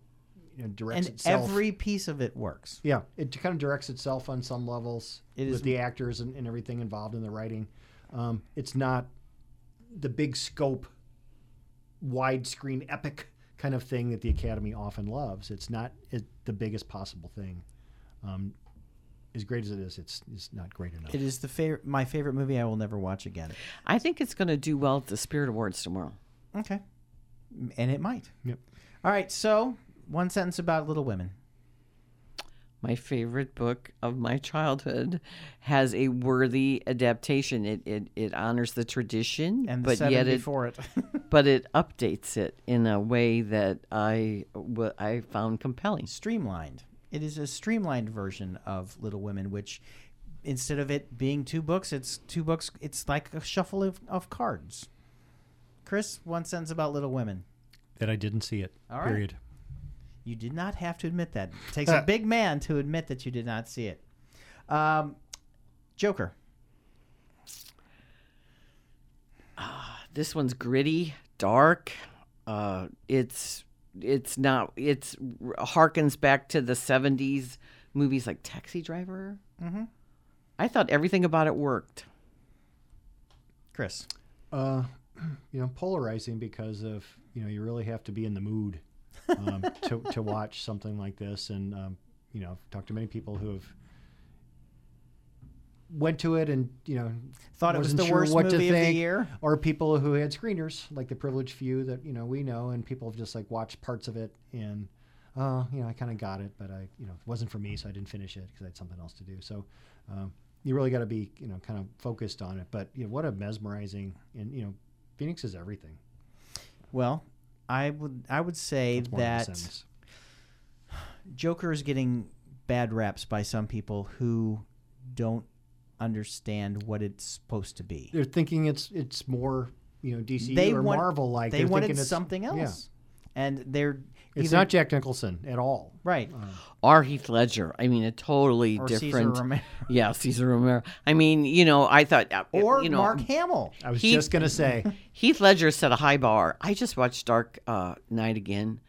you know, directs itself. And itself. every piece of it works. Yeah, it kind of directs itself on some levels It with is- the actors and, and everything involved in the writing. Um, it's not the big scope, widescreen epic kind of thing that the Academy often loves. It's not it, the biggest possible thing. Um, as great as it is, it's, it's not great enough. It is the favorite, my favorite movie I will never watch again. I think it's going to do well at the Spirit Awards tomorrow. Okay. And it might. Yep. All right. So, one sentence about Little Women. My favorite book of my childhood has a worthy adaptation. It it, it honors the tradition, And the but yet it before it. but it updates it in a way that I I found compelling. streamlined. It is a streamlined version of Little Women, which instead of it being two books, it's two books. It's like a shuffle of, of cards. Chris, one sentence about Little Women. that I didn't see it. All right. period. You did not have to admit that. It takes a big man to admit that you did not see it. Um, Joker. This one's gritty, dark. Uh, it's it's not it's harkens back to the '70s movies like Taxi Driver. Mhm. I thought everything about it worked. Chris. Uh, you know, polarizing because of you know you really have to be in the mood um, to to watch something like this, and um, you know, talked to many people who have went to it and you know Thought it was the sure worst what to movie of the year? or people who had screeners like the privileged few that you know we know, and people have just like watched parts of it and. Oh, you know, I kind of got it, but I, you know, it wasn't for me, so I didn't finish it because I had something else to do. So, um, you really got to be, you know, kind of focused on it. But you know, what a mesmerizing and you know, Phoenix is everything. Well, I would I would say That's more than a that. Joker is getting bad raps by some people who don't understand what it's supposed to be. they're thinking it's it's more you know DC They or want- Marvel like. they they're wanted thinking it's, something yeah. else, and they're It's either- not Jack Nicholson at all. right Or Heath Ledger. I mean, a totally or Caesar different. Romero yeah, Cesar Romero. I mean, you know, I thought, uh, or you know, Mark Hamill. I was He- just gonna say Heath Ledger set a high bar. I just watched Dark uh, Knight again.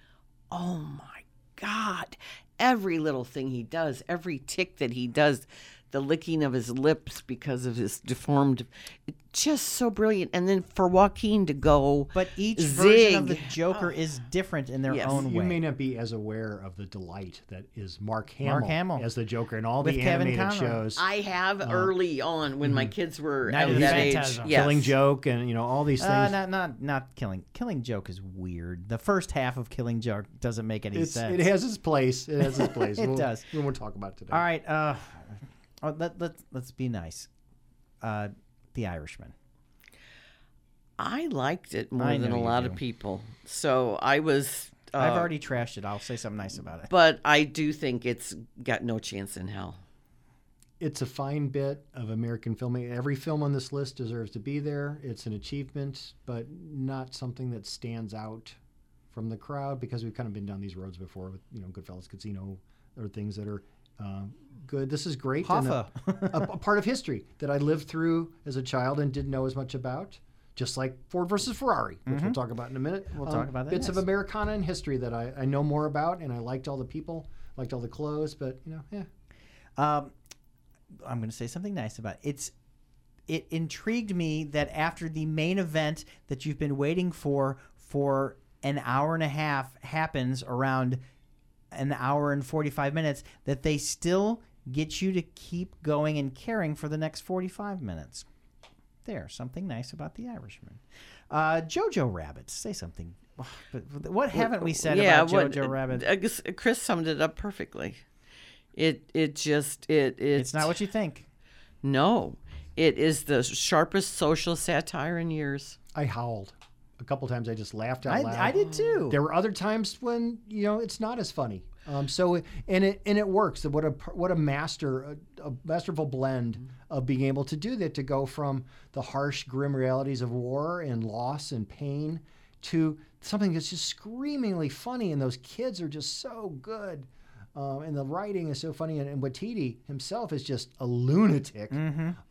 Oh my God. Every little thing he does, every tick that he does, the licking of his lips because of his deformed, just so brilliant. And then for Joaquin to go, But each version of the Zig. Joker is different in their Yes. own way you may not be as aware of the delight that is Mark Hamill, Mark Hamill. as the Joker in all With the Kevin animated Conroy. shows. I have early on when my kids were Night out of of the that age. Yes. Killing Joke and you know all these things. uh, not not not killing. Killing Joke is weird. The first half of Killing Joke doesn't make any it's, sense. it has its place. It has its place. It we'll, does. We won't talk about it today. All right. Uh, oh, let let let's be nice. Uh, the Irishman. I liked it more I than know a you lot do. of people. So I was. Uh, I've already trashed it. I'll say something nice about it. But I do think it's got no chance in hell. it's a fine bit of American filming. Every film on this list deserves to be there. It's an achievement, but not something that stands out from the crowd because we've kind of been down these roads before with you know Goodfellas Casino or things that are Uh, good. This is great. Hoffa. A, a, part of history that I lived through as a child and didn't know as much about. Just like Ford versus Ferrari, which we'll talk about in a minute. Mm-hmm. Um, We'll talk about that Bits of. Americana and history that I, I know more about, and I liked all the people, liked all the clothes, but you know, yeah. Um, I'm going to say something nice about it. It's. It intrigued me that after the main event that you've been waiting for for an hour and a half happens around an hour and 45 minutes, that they still get you to keep going and caring for the next 45 minutes. There, something nice about the Irishman. Uh, Jojo Rabbit, say something. But what haven't we said about what- Jojo Rabbit? I guess Chris summed it up perfectly. It it just it it It's not what you think. no. It is the sharpest social satire in years. I howled a couple times. I just laughed out I, loud. I did too. There were other times when you know it's not as funny. Um, so and it and it works. What a what a master a, a masterful blend of being able to do that to go from the harsh grim realities of war and loss and pain to something that's just screamingly funny. And those kids are just so good. Um, and the writing is so funny, and, and Waititi himself is just a lunatic.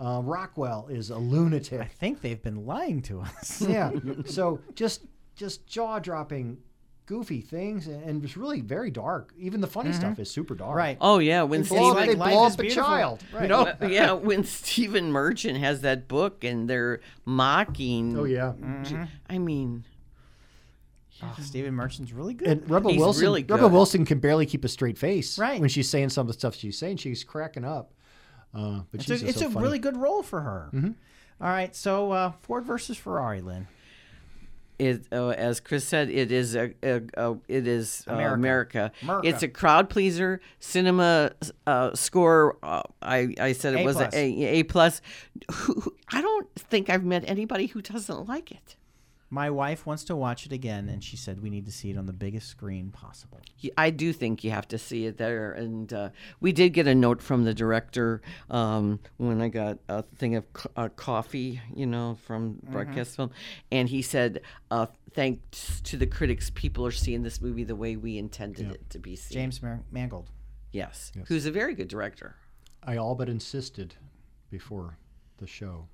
Uh, Rockwell is a lunatic I think they've been lying to us. yeah. So just just jaw dropping, goofy things, and, and it's really very dark. Even the funny stuff is super dark. right. Oh yeah, when They blow, Stephen like they life blow up a child. Right. You know? Yeah, when Stephen Merchant has that book and they're mocking. Oh yeah. I mean, Oh, Stephen Merchant's really good. And Rebel He's Wilson, really Rebel. Wilson can barely keep a straight face Right. when she's saying some of the stuff she's saying. She's cracking up. Uh, but it's she's a, it's so a funny. really good role for her. All right, so uh, Ford versus Ferrari, Lynn. it uh, as Chris said, it is a, a, a it is uh, America. America. America. It's a crowd pleaser. Cinema uh, score. Uh, I I said it A was plus. a A A plus. Who- who- I don't think I've met anybody who doesn't like it. My wife wants to watch it again, and she said we need to see it on the biggest screen possible. I do think you have to see it there. And uh, we did get a note from the director um, when I got a thing of co- uh, coffee, you know, from Mm-hmm. broadcast film. And he said, uh, thanks to the critics, people are seeing this movie the way we intended it to be seen. James Mar- Mangold. Yes. Who's a very good director. I all but insisted before the show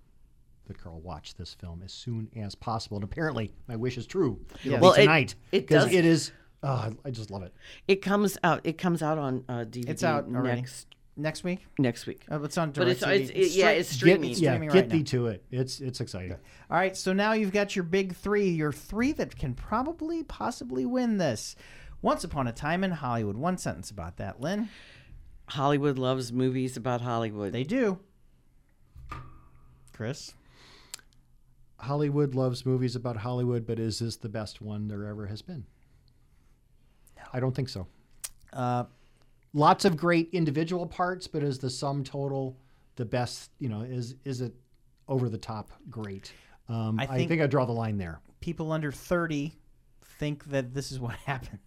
that Carl watch this film as soon as possible. And apparently, my wish is true. It'll Yes. be Well, it- tonight. it 'cause does- It is. Oh, I- I just love it. It comes out. It comes out on uh, DVD It's out already. next Next week? next week. Oh, it's on But it's, DirecTV. it's, it, yeah, it's streaming. Get- yeah, streaming get right thee now. to it. It's it's exciting. All right, so now you've got your big three, your three that can probably, possibly win this. Once Upon a Time in Hollywood. One sentence about that, Lynn. Hollywood loves movies about Hollywood. They do. Chris? Hollywood loves movies about Hollywood, but is this the best one there ever has been? I don't think so. Uh, Lots of great individual parts, but is the sum total the best? You know, is is it over the top great? Um, I I, think- think, I draw the line there. people under 30 think that this is what happened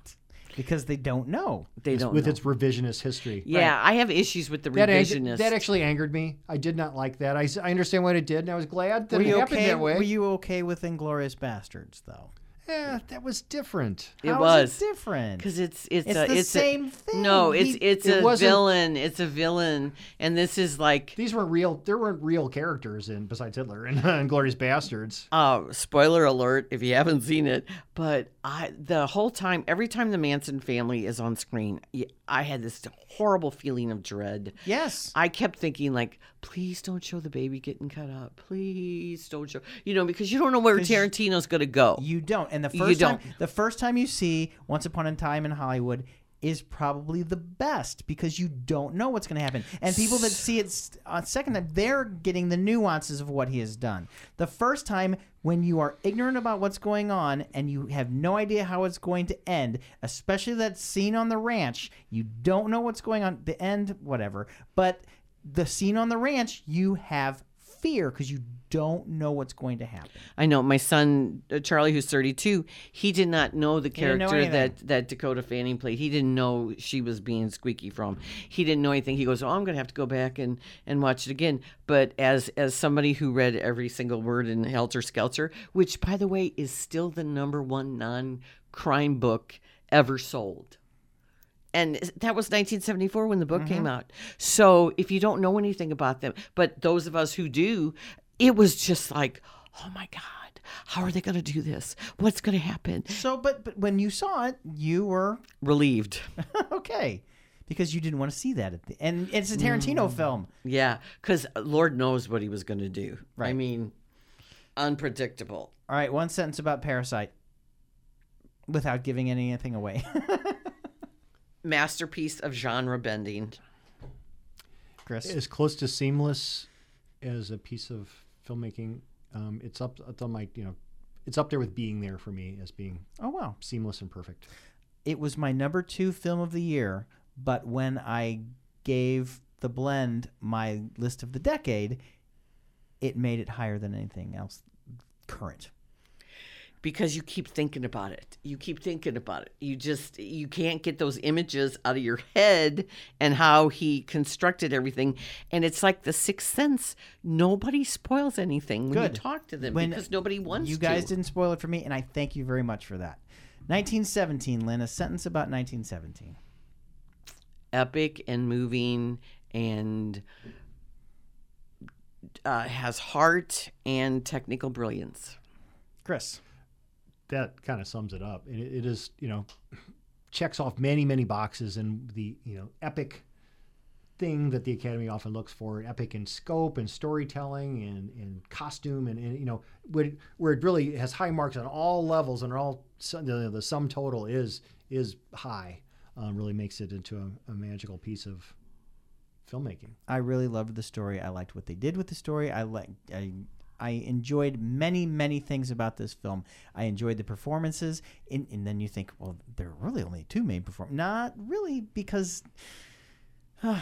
because they don't know. they don't with know. its revisionist history. Yeah, I have issues with the That, ang- revisionist. that actually angered me. I did not like that. I understand what it did, and I was glad that Were it happened okay? that way. Were you okay with Inglourious Basterds, though? Yeah, that was different. it How was it different? because it's it's It's a, the it's same a, thing. No, it's He- it's it a villain. It's a villain, and this is like These weren't real. There weren't real characters in besides Hitler and, and Glorious Bastards. uh, spoiler alert if you haven't seen it. But I the whole time, every time the Manson family is on screen, I had this horrible feeling of dread. yes. I kept thinking like, please don't show the baby getting cut up. Please don't show. You know, because you don't know where Tarantino's going to go. You don't. And the You first time don't. the first time you see Once Upon a Time in Hollywood is probably the best because you don't know what's going to happen. And people that see it a second time, they're getting the nuances of what he has done. The first time when you are ignorant about what's going on and you have no idea how it's going to end, especially that scene on the ranch, you don't know what's going on. The end, whatever. But the scene on the ranch, you have fear because you don't know what's going to happen. I know my son uh, Charlie, who's 32. He did not know the didn't know character that that Dakota Fanning played. He didn't know she was being Squeaky Fromme. He didn't know anything. He goes, "Oh, I'm going to have to go back and and watch it again." But as as somebody who read every single word in Helter Skelter, which by the way is still the number one non crime book ever sold. And that was 1974 when the book came mm-hmm. out. So if you don't know anything about them, but those of us who do, it was just like, oh my God, how are they going to do this? What's going to happen? So, but but when you saw it, you were Relieved. okay because you didn't want to see that at the and it's a Tarantino mm. film. Yeah, because uh, Lord knows what he was going to do. I mean, unpredictable. All right, one sentence about Parasite without giving anything away. Masterpiece of genre bending. Chris. as close to seamless as a piece of filmmaking. Um, it's up, it's on my, you know, it's up there with being there for me as being Oh wow. seamless and perfect. It was my number 2 film of the year, but when I gave The Blend my list of the decade, it made it higher than anything else current. Because you keep thinking about it. You keep thinking about it. You just you can't get those images out of your head and how he constructed everything. And it's like the sixth sense. Nobody spoils anything when Good. you talk to them When because nobody wants to. You guys to. didn't spoil it for me and I thank you very much for that. 1917, Lynn, a sentence about 1917. Epic and moving and uh, has heart and technical brilliance. Chris. That kind of sums it up. It, it is, you know, checks off many, many boxes and the, you know, epic thing that the Academy often looks for, epic in scope and storytelling and, and costume and, and you know, where it, where it really has high marks on all levels and all the, the sum total is is high. Um, really makes it into a, a magical piece of filmmaking. I really loved the story. I liked what they did with the story. I like I I enjoyed many many things about this film. I enjoyed the performances, and, and then you think, well, there are really only two main perform. Not really, because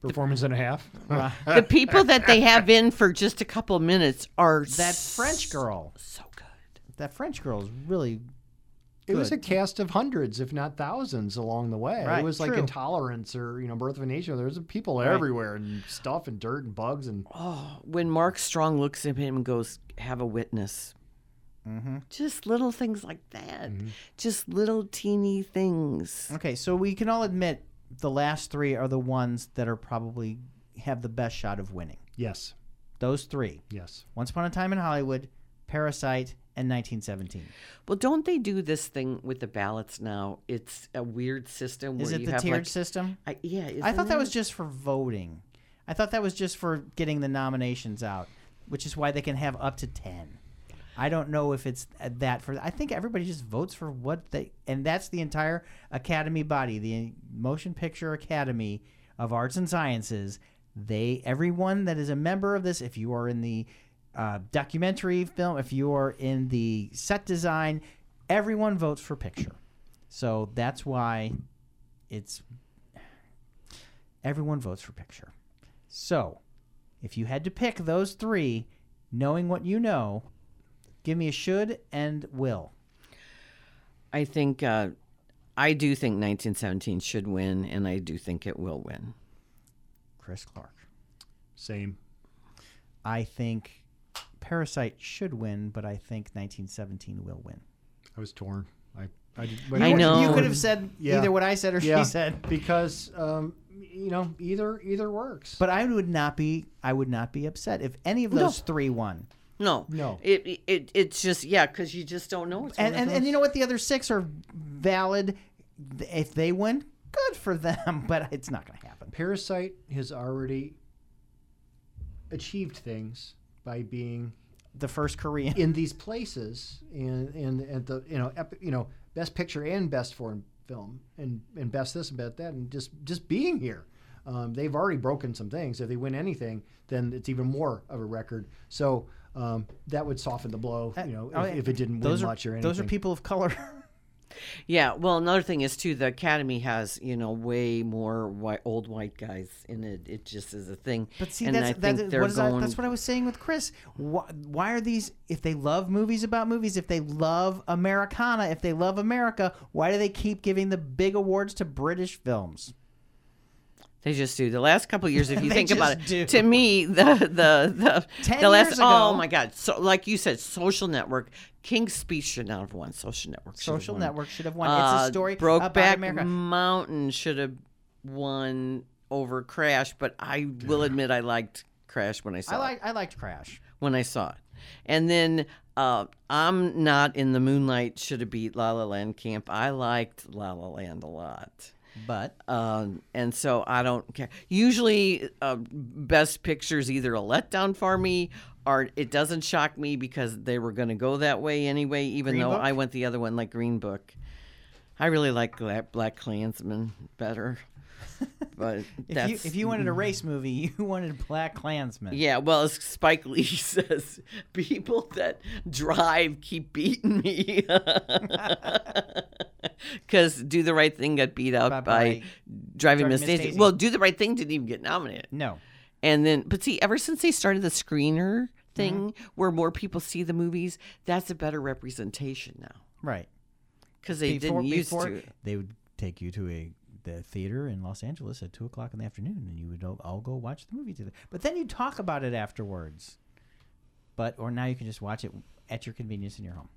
Performance and a half. The people that they have in for just a couple of minutes are that French girl, so good. that French girl is really. It was a cast of hundreds, if not thousands, along the way. Right, it was like true. Intolerance or you know Birth of a Nation. There's people everywhere and stuff and dirt and bugs and Oh, when Mark Strong looks at him and goes, "Have a witness." Mm-hmm. Just little things like that. Just little teeny things. Okay, so we can all admit the last three are the ones that are probably have the best shot of winning. yes, Those three: yes. Once Upon a Time in Hollywood, Parasite, and 1917. Well, don't they do this thing with the ballots now? It's a weird system. Is it the tiered like, system? I, yeah, I thought that it? was just for voting. I thought that was just for getting the nominations out, which is why they can have up to 10. I don't know if it's that for I think everybody just votes for what they and that's the entire academy body, the Motion Picture Academy of Arts and Sciences. They everyone that is a member of this if you are in the uh, documentary film, if you are in the set design, everyone votes for picture. So that's why it's everyone votes for picture. So, if you had to pick those three, knowing what you know, give me a should and will. I think uh, I do think 1917 should win, and I do think it will win. Chris Clark. Same. I think Parasite should win, but I think 1917 will win. I was torn. I I, did, I know. You could have said Yeah. either what I said or Yeah. she said. because um, you know either either works. But I would not be I would not be upset if any of those three won. No, No. It it it's just yeah, because you just don't know. It's And and, and you know what? The other six are valid. If they win, good for them. But it's not going to happen. Parasite has already achieved things by being The first Korean. in these places and and and the you know ep, you know best picture and best foreign film and and best this and best that and just just being here. Um, they've already broken some things. If they win anything, then it's even more of a record. So um, that would soften the blow. You know, Oh, if, if it didn't win those are, much or anything. Those are people of color. Yeah, well, another thing is too, the Academy has you know way more white, old white guys in it. It just is a thing. But see, and that's I think that, I, going. that's what I was saying with Chris. Why, why are these? If they love movies about movies, if they love Americana, if they love America, why do they keep giving the big awards to British films? They just do. The last couple of years, if you think about it, do. to me, the the the Ten the last years oh my god, so like you said, Social Network, King's Speech should not have won. Social Network, should have Social won. Network should have won. It's Uh, a story Brokeback. Mountain should have won over Crash, but I will admit I liked Crash when I saw I it. I liked Crash. When I saw it, and then uh, I'm not in the Moonlight should have beat La La Land Camp. I liked La La Land a lot. But Um, and so I don't care. Usually, uh, Best pictures either a letdown for me or it doesn't shock me because they were going to go that way anyway, even Green though Book? I went the other one, like Green Book. I really like Gla- Black Klansman better. But if you if you wanted a race movie, you wanted BlacKkKlansman. yeah, well, as Spike Lee says, people that drive keep beating me. Because Do the Right Thing got beat out By- by, Driving Driving Miss Daisy. Daisy. Well, Do the Right Thing didn't even get nominated. No. And then, but see, ever since they started the screener thing Mm-hmm. where more people see the movies, that's a better representation now. Right. Because they didn't used to. They would take you to a the theater in Los Angeles at two o'clock in the afternoon, and you would all, all go watch the movie together. But then you talk about it afterwards. But or now you can just watch it at your convenience in your home.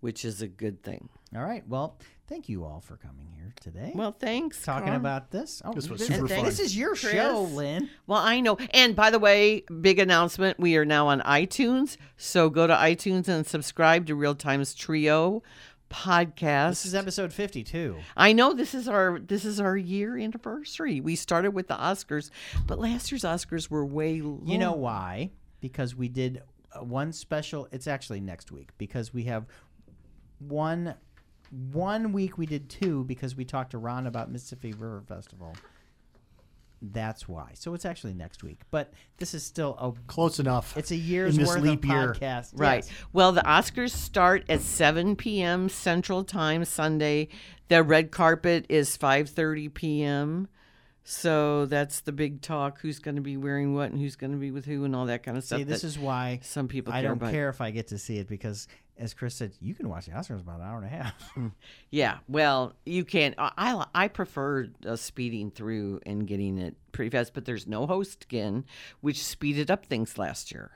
Which is a good thing. All right. Well, thank you all for coming here today. Well, thanks. talking Carl. about this. Oh, This was this, super this is your Chris. show, Lynn. Well, I know. And by the way, big announcement we are now on iTunes. So go to iTunes and subscribe to Real Times Trio podcast. This is episode fifty-two. I know this is our this is our year anniversary. We started with the Oscars, but last year's Oscars were way You know why? Because we did uh, one special. It's actually next week because we have one one week we did two because we talked to Ron about Mississippi River Festival. That's why. So it's actually next week. But this is still a Close enough. it's a year's in this worth leap of year. podcast. Right. Yes. Well, the Oscars start at 7 p.m. Central Time Sunday. The red carpet is 5:30 p.m. So that's the big talk: who's going to be wearing what and who's going to be with who and all that kind of stuff. See, this is why some people I care don't about. care if I get to see it because, as Chris said, you can watch the Oscars about an hour and a half. Yeah. Well, you can. I I, prefer uh, speeding through and getting it pretty fast, but there's no host again, which speeded up things last year.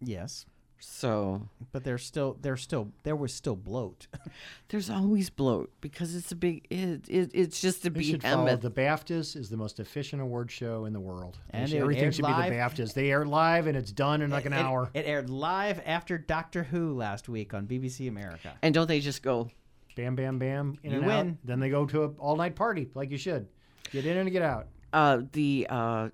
yes, So but there's still there's still there was still bloat. there's always bloat because it's a big. It, it it's just a They should follow the BAFTAs is the most efficient award show in the world. And should- it everything should live. be the BAFTAs. They air live and it's done in like an It- hour. It aired live after Doctor Who last week on BBC America. And don't they just go? bam, bam, bam, in You and win. out. Then they go to an all night party like you should. Get in and get out. Uh, the uh,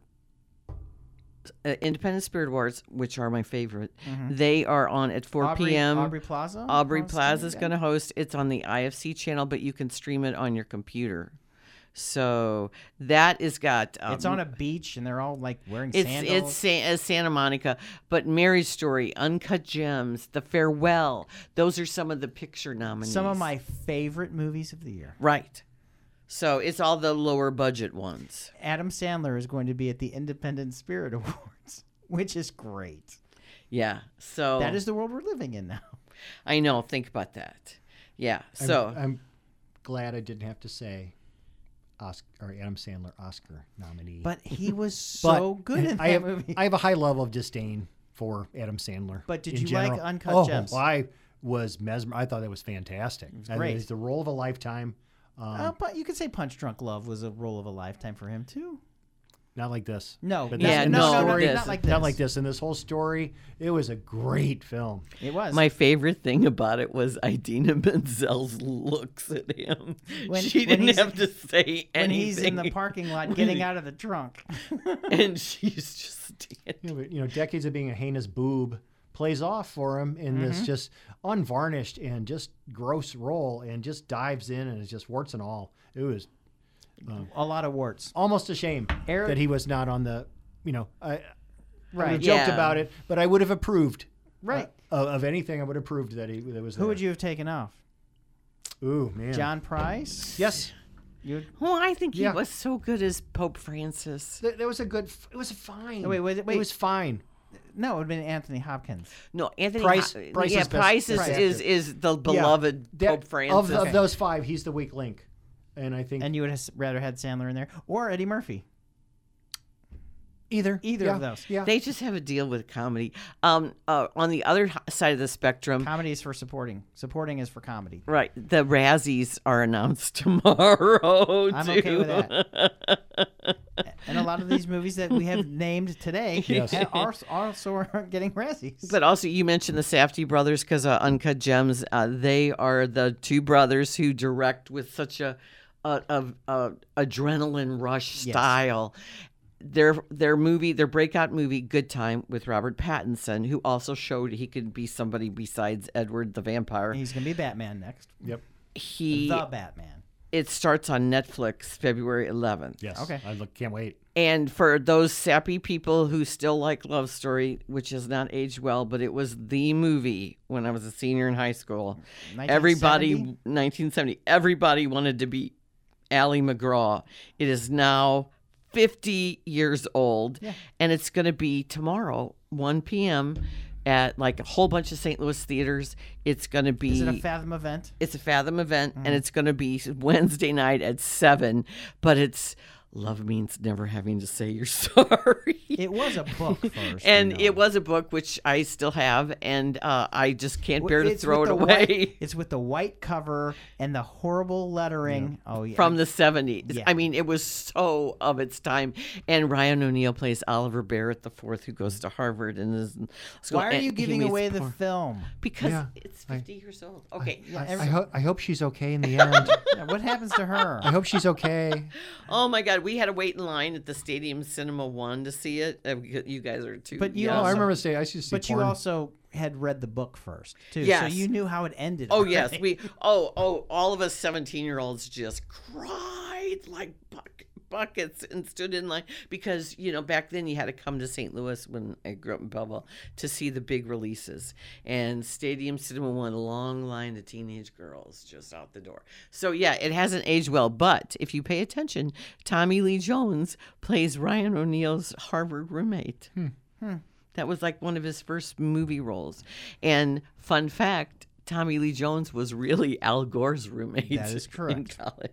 uh, Independent Spirit Awards, which are my favorite, they are on at 4 Mm-hmm. Aubrey, p.m. Aubrey Plaza. Aubrey Plaza is going to host. It's on the IFC channel, but you can stream it on your computer. So that is got. Um, It's on a beach and they're all like wearing It's sandals. it's uh, Santa Monica, but Marriage Story, Uncut Gems, The Farewell. Those are some of the picture nominees. some of my favorite movies of the year. right. So it's all the lower budget ones. Adam Sandler is going to be at the Independent Spirit Awards, which is great. Yeah. So That is the world we're living in now. I know. Think about that. Yeah. I'm- So I'm, glad I didn't have to say Oscar or Adam Sandler Oscar nominee. But he was so good in that I have, movie. I have a high level of disdain for Adam Sandler. But did in you like general. Uncut oh, Gems? I was mesmer. I thought that was fantastic. It was great. It's the role of a lifetime. Um, Uh, but you could say Punch Drunk Love was a role of a lifetime for him too. not like this. No, But not- Yeah, this, in no, this no, no, no, story, not like this. Not like this. In this whole story, it was a great film. It was. my favorite thing about it was Idina Menzel's looks at him. When- she when didn't he's- have to say anything. when he's in the parking lot getting out of the trunk. and she's just standing. You know, but, you know, decades of being a heinous boob plays off for him in Mm-hmm. this just unvarnished and just gross role, and just dives in and is just warts and all. It was a lot of warts. almost a shame Eric- that he was not on the. You know, I, I would Right. have joked Yeah. about it, but I would have approved. Right. uh, of, of anything, I would have approved that he that was. Who would you have taken off? Ooh man. John Pryce. Yes. You. Oh, I think he Yeah. was so good as Pope Francis. Th- There was a good. It was fine. Oh, wait, wait, wait. It was fine. No, it would have been Anthony Hopkins. No, Anthony Pryce- Ho- Pryce yeah, is best- Pryce is, best is, is the beloved that- Pope Francis. Of, Okay. of those five, he's the weak link. and I think And you would have s- rather had Sandler in there or Eddie Murphy. Either Either yeah, of those. Yeah. They just have a deal with comedy. Um, uh, on the other side of the spectrum, Comedy is for supporting. Supporting is for comedy. right? The Razzies are announced tomorrow. I'm too. okay with that. And a lot of these movies that we have named today Yes. are also are getting Razzies. But also, you mentioned the Safdie brothers because uh, Uncut Gems. Uh, they are the two brothers who direct with such a, a, a, a adrenaline rush Yes. style. Their their movie, their breakout movie, Good Time with Robert Pattinson, who also showed he could be somebody besides Edward the Vampire. He's gonna be Batman next. Yep. He the Batman. it starts on Netflix February 11th. Yes. Okay. I look, can't wait. And for those sappy people who still like Love Story, which has not aged well, but it was the movie when I was a senior in high school. Everybody, 1970? 1970, everybody wanted to be Ali MacGraw. It is now 50 years old, Yeah. and it's going to be tomorrow, 1 p.m. at like a whole bunch of St. Louis theaters. It's going to be Is it a Fathom event? it's a Fathom event, Mm-hmm. and it's going to be Wednesday night at seven. But it's love means never having to say you're sorry. It was a book first. and you know. it was a book which I still have, and uh, I just can't bear to throw it away. white- it's with the white cover and the horrible lettering. Oh yeah. From the 70s. Yeah. I mean, it was so of its time. And Ryan O'Neal plays Oliver Barrett the fourth, who goes to Harvard and is. Why are you he giving away the porn. film? Because Yeah, it's 50 years old. Okay. I, every- I, ho- I hope she's okay in the end. what happens to her? I hope she's okay. Oh my God, we had to wait in line at the Stadium Cinema One to see it. Uh, You guys are too. But you Oh, young. I also- remember saying I used to see But you also had read the book first too, so you knew how it ended. Oh yes, we. Oh oh, all of us seventeen-year-olds just cried like buck, buckets and stood in line because you know back then you had to come to St. Louis when I grew up in Belleville to see the big releases and Stadium Cinema One, a long line of teenage girls just out the door. So yeah, it hasn't aged well, but if you pay attention, Tommy Lee Jones plays Ryan O'Neal's Harvard roommate. Hmm. Hmm. That was like one of his first movie roles. And fun fact, Tommy Lee Jones was really Al Gore's roommate. That is in correct. college.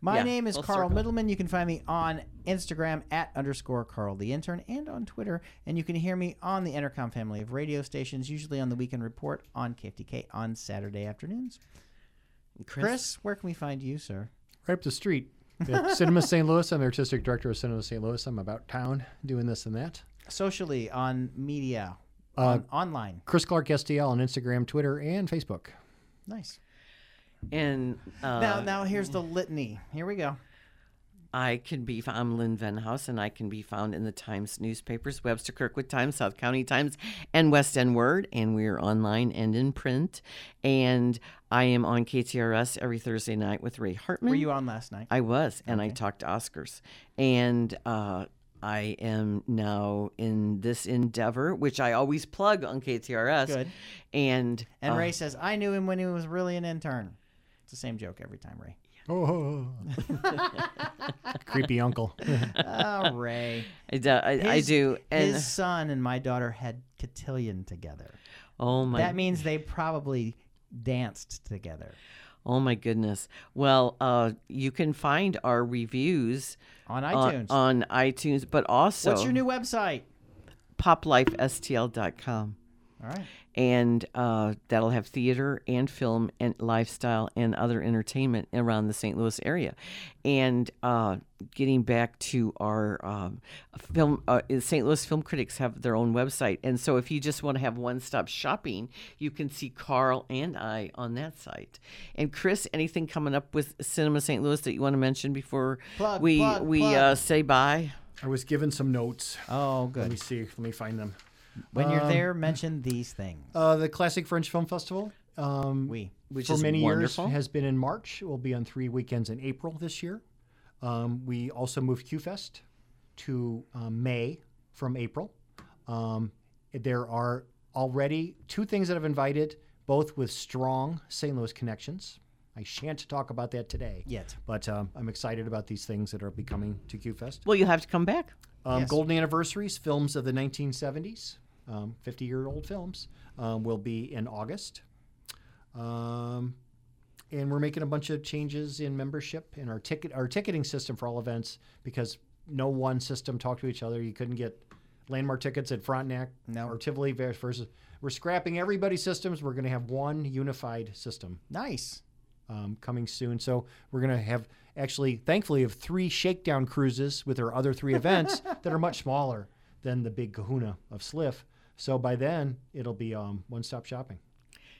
My Yeah, name is full Carl circle. Middleman. You can find me on Instagram at underscore Carl the Intern and on Twitter. And you can hear me on the Entercom family of radio stations, usually on the Weekend Report on KFTK on Saturday afternoons. Chris, Chris, where can we find you, sir? Right up the street. At Cinema St. Louis. I'm the artistic director of Cinema St. Louis. I'm about town doing this and that. Socially on media, Uh, on, online. Chris Clark STL on Instagram, Twitter, and Facebook. Nice. And uh, now, now here's the litany. Here we go. I can be. I'm Lynn Venhaus, and I can be found in the Times newspapers, Webster Kirkwood Times, South County Times, and West End Word. And we are online and in print. And I am on KTRS every Thursday night with Ray Hartman. Were you on last night? I was, and I talked to Oscars, and uh, I am now in this endeavor, which I always plug on KTRS. Good. And And uh, Ray says, I knew him when he was really an intern. It's the same joke every time, Ray. Oh, creepy uncle. Oh, Ray. I, do- I, I His- do, and His son and my daughter had cotillion together. oh my, That means they probably danced together oh my goodness. Well, uh, you can find our reviews on on- iTunes. on, iTunes, but also What's your new website? poplifestl.com. All right. and uh, that'll have theater and film and lifestyle and other entertainment around the St. Louis area. And uh, getting back to our um, film, uh, St. Louis film critics have their own website, and so if you just want to have one-stop shopping, you can see Carl and I on that site. And Chris, anything coming up with Cinema St. Louis that you want to mention before Plug, we plug, we plug. Uh, say bye? I was given some notes. Oh, good. Let me see. Let me find them. When you're Um, there, mention these things. Uh, the Classic French Film Festival. Um, we. Which for is many wonderful. years has been in March. It will be on three weekends in April this year. Um, we also moved QFest to um, May from April. Um, there are already two things that I've invited, both with strong St. Louis connections. I shan't talk about that today, Yet. but um, I'm excited about these things that are be coming to QFest. Well, you have to come back. Um, Yes. Golden Anniversaries, films of the 1970s, 50 year old films, um, will be in August. Um, and we're making a bunch of changes in membership and our ticket our ticketing system for all events because no one system talked to each other. You couldn't get landmark tickets at Frontenac No. or Tivoli versus. We're scrapping everybody's systems. We're going to have one unified system Nice. um, coming soon. So we're going to have actually, thankfully, have three shakedown cruises with our other three events that are much smaller than the big Kahuna of SLIFF. So by then, it'll be um, one-stop shopping.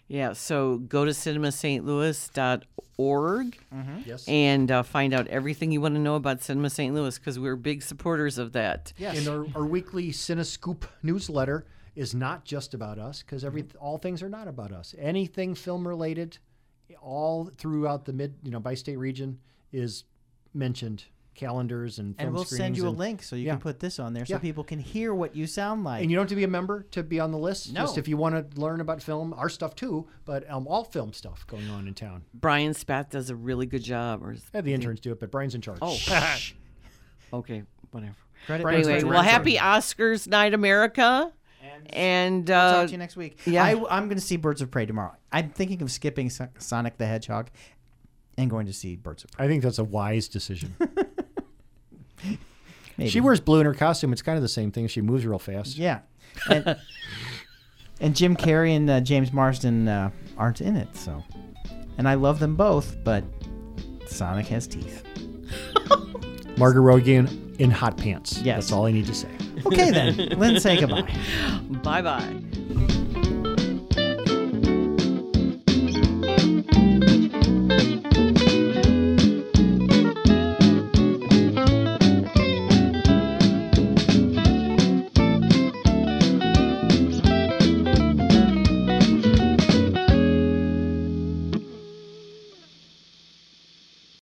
Yeah, so go to cinemastlouis.org Yes. and uh, find out everything you want to know about Cinema St. Louis because we're big supporters of that. Yes. And our, our weekly Cinescoop newsletter is not just about us because every Mm-hmm. all things are not about us. Anything film related, all throughout the mid you know by state region is mentioned. Calendars and film and we'll send screenings you a link so you yeah. can put this on there so Yeah. people can hear what you sound like. And you don't have to be a member to be on the list. No. Just if you want to learn about film, our stuff too, but um, all film stuff going on in town. Brian Spath does a really good job. Or Yeah, the interns do it, but Brian's in charge. oh, okay, whatever. Credit Brian's Anyway, well, happy Oscars night, America, and uh, Talk to you next week. yeah. I, am going to see Birds of Prey tomorrow. I'm thinking of skipping Sonic the Hedgehog and going to see Birds of Prey. I think that's a wise decision. Maybe. she wears blue in her costume. It's kind of the same thing. She moves real fast. Yeah. And, and Jim Carrey and uh, James Marsden uh, aren't in it, so. And I love them both, but Sonic has teeth. Margot Robbie in, in hot pants. Yes. That's all I need to say. Okay then, Lynn, say goodbye. bye bye.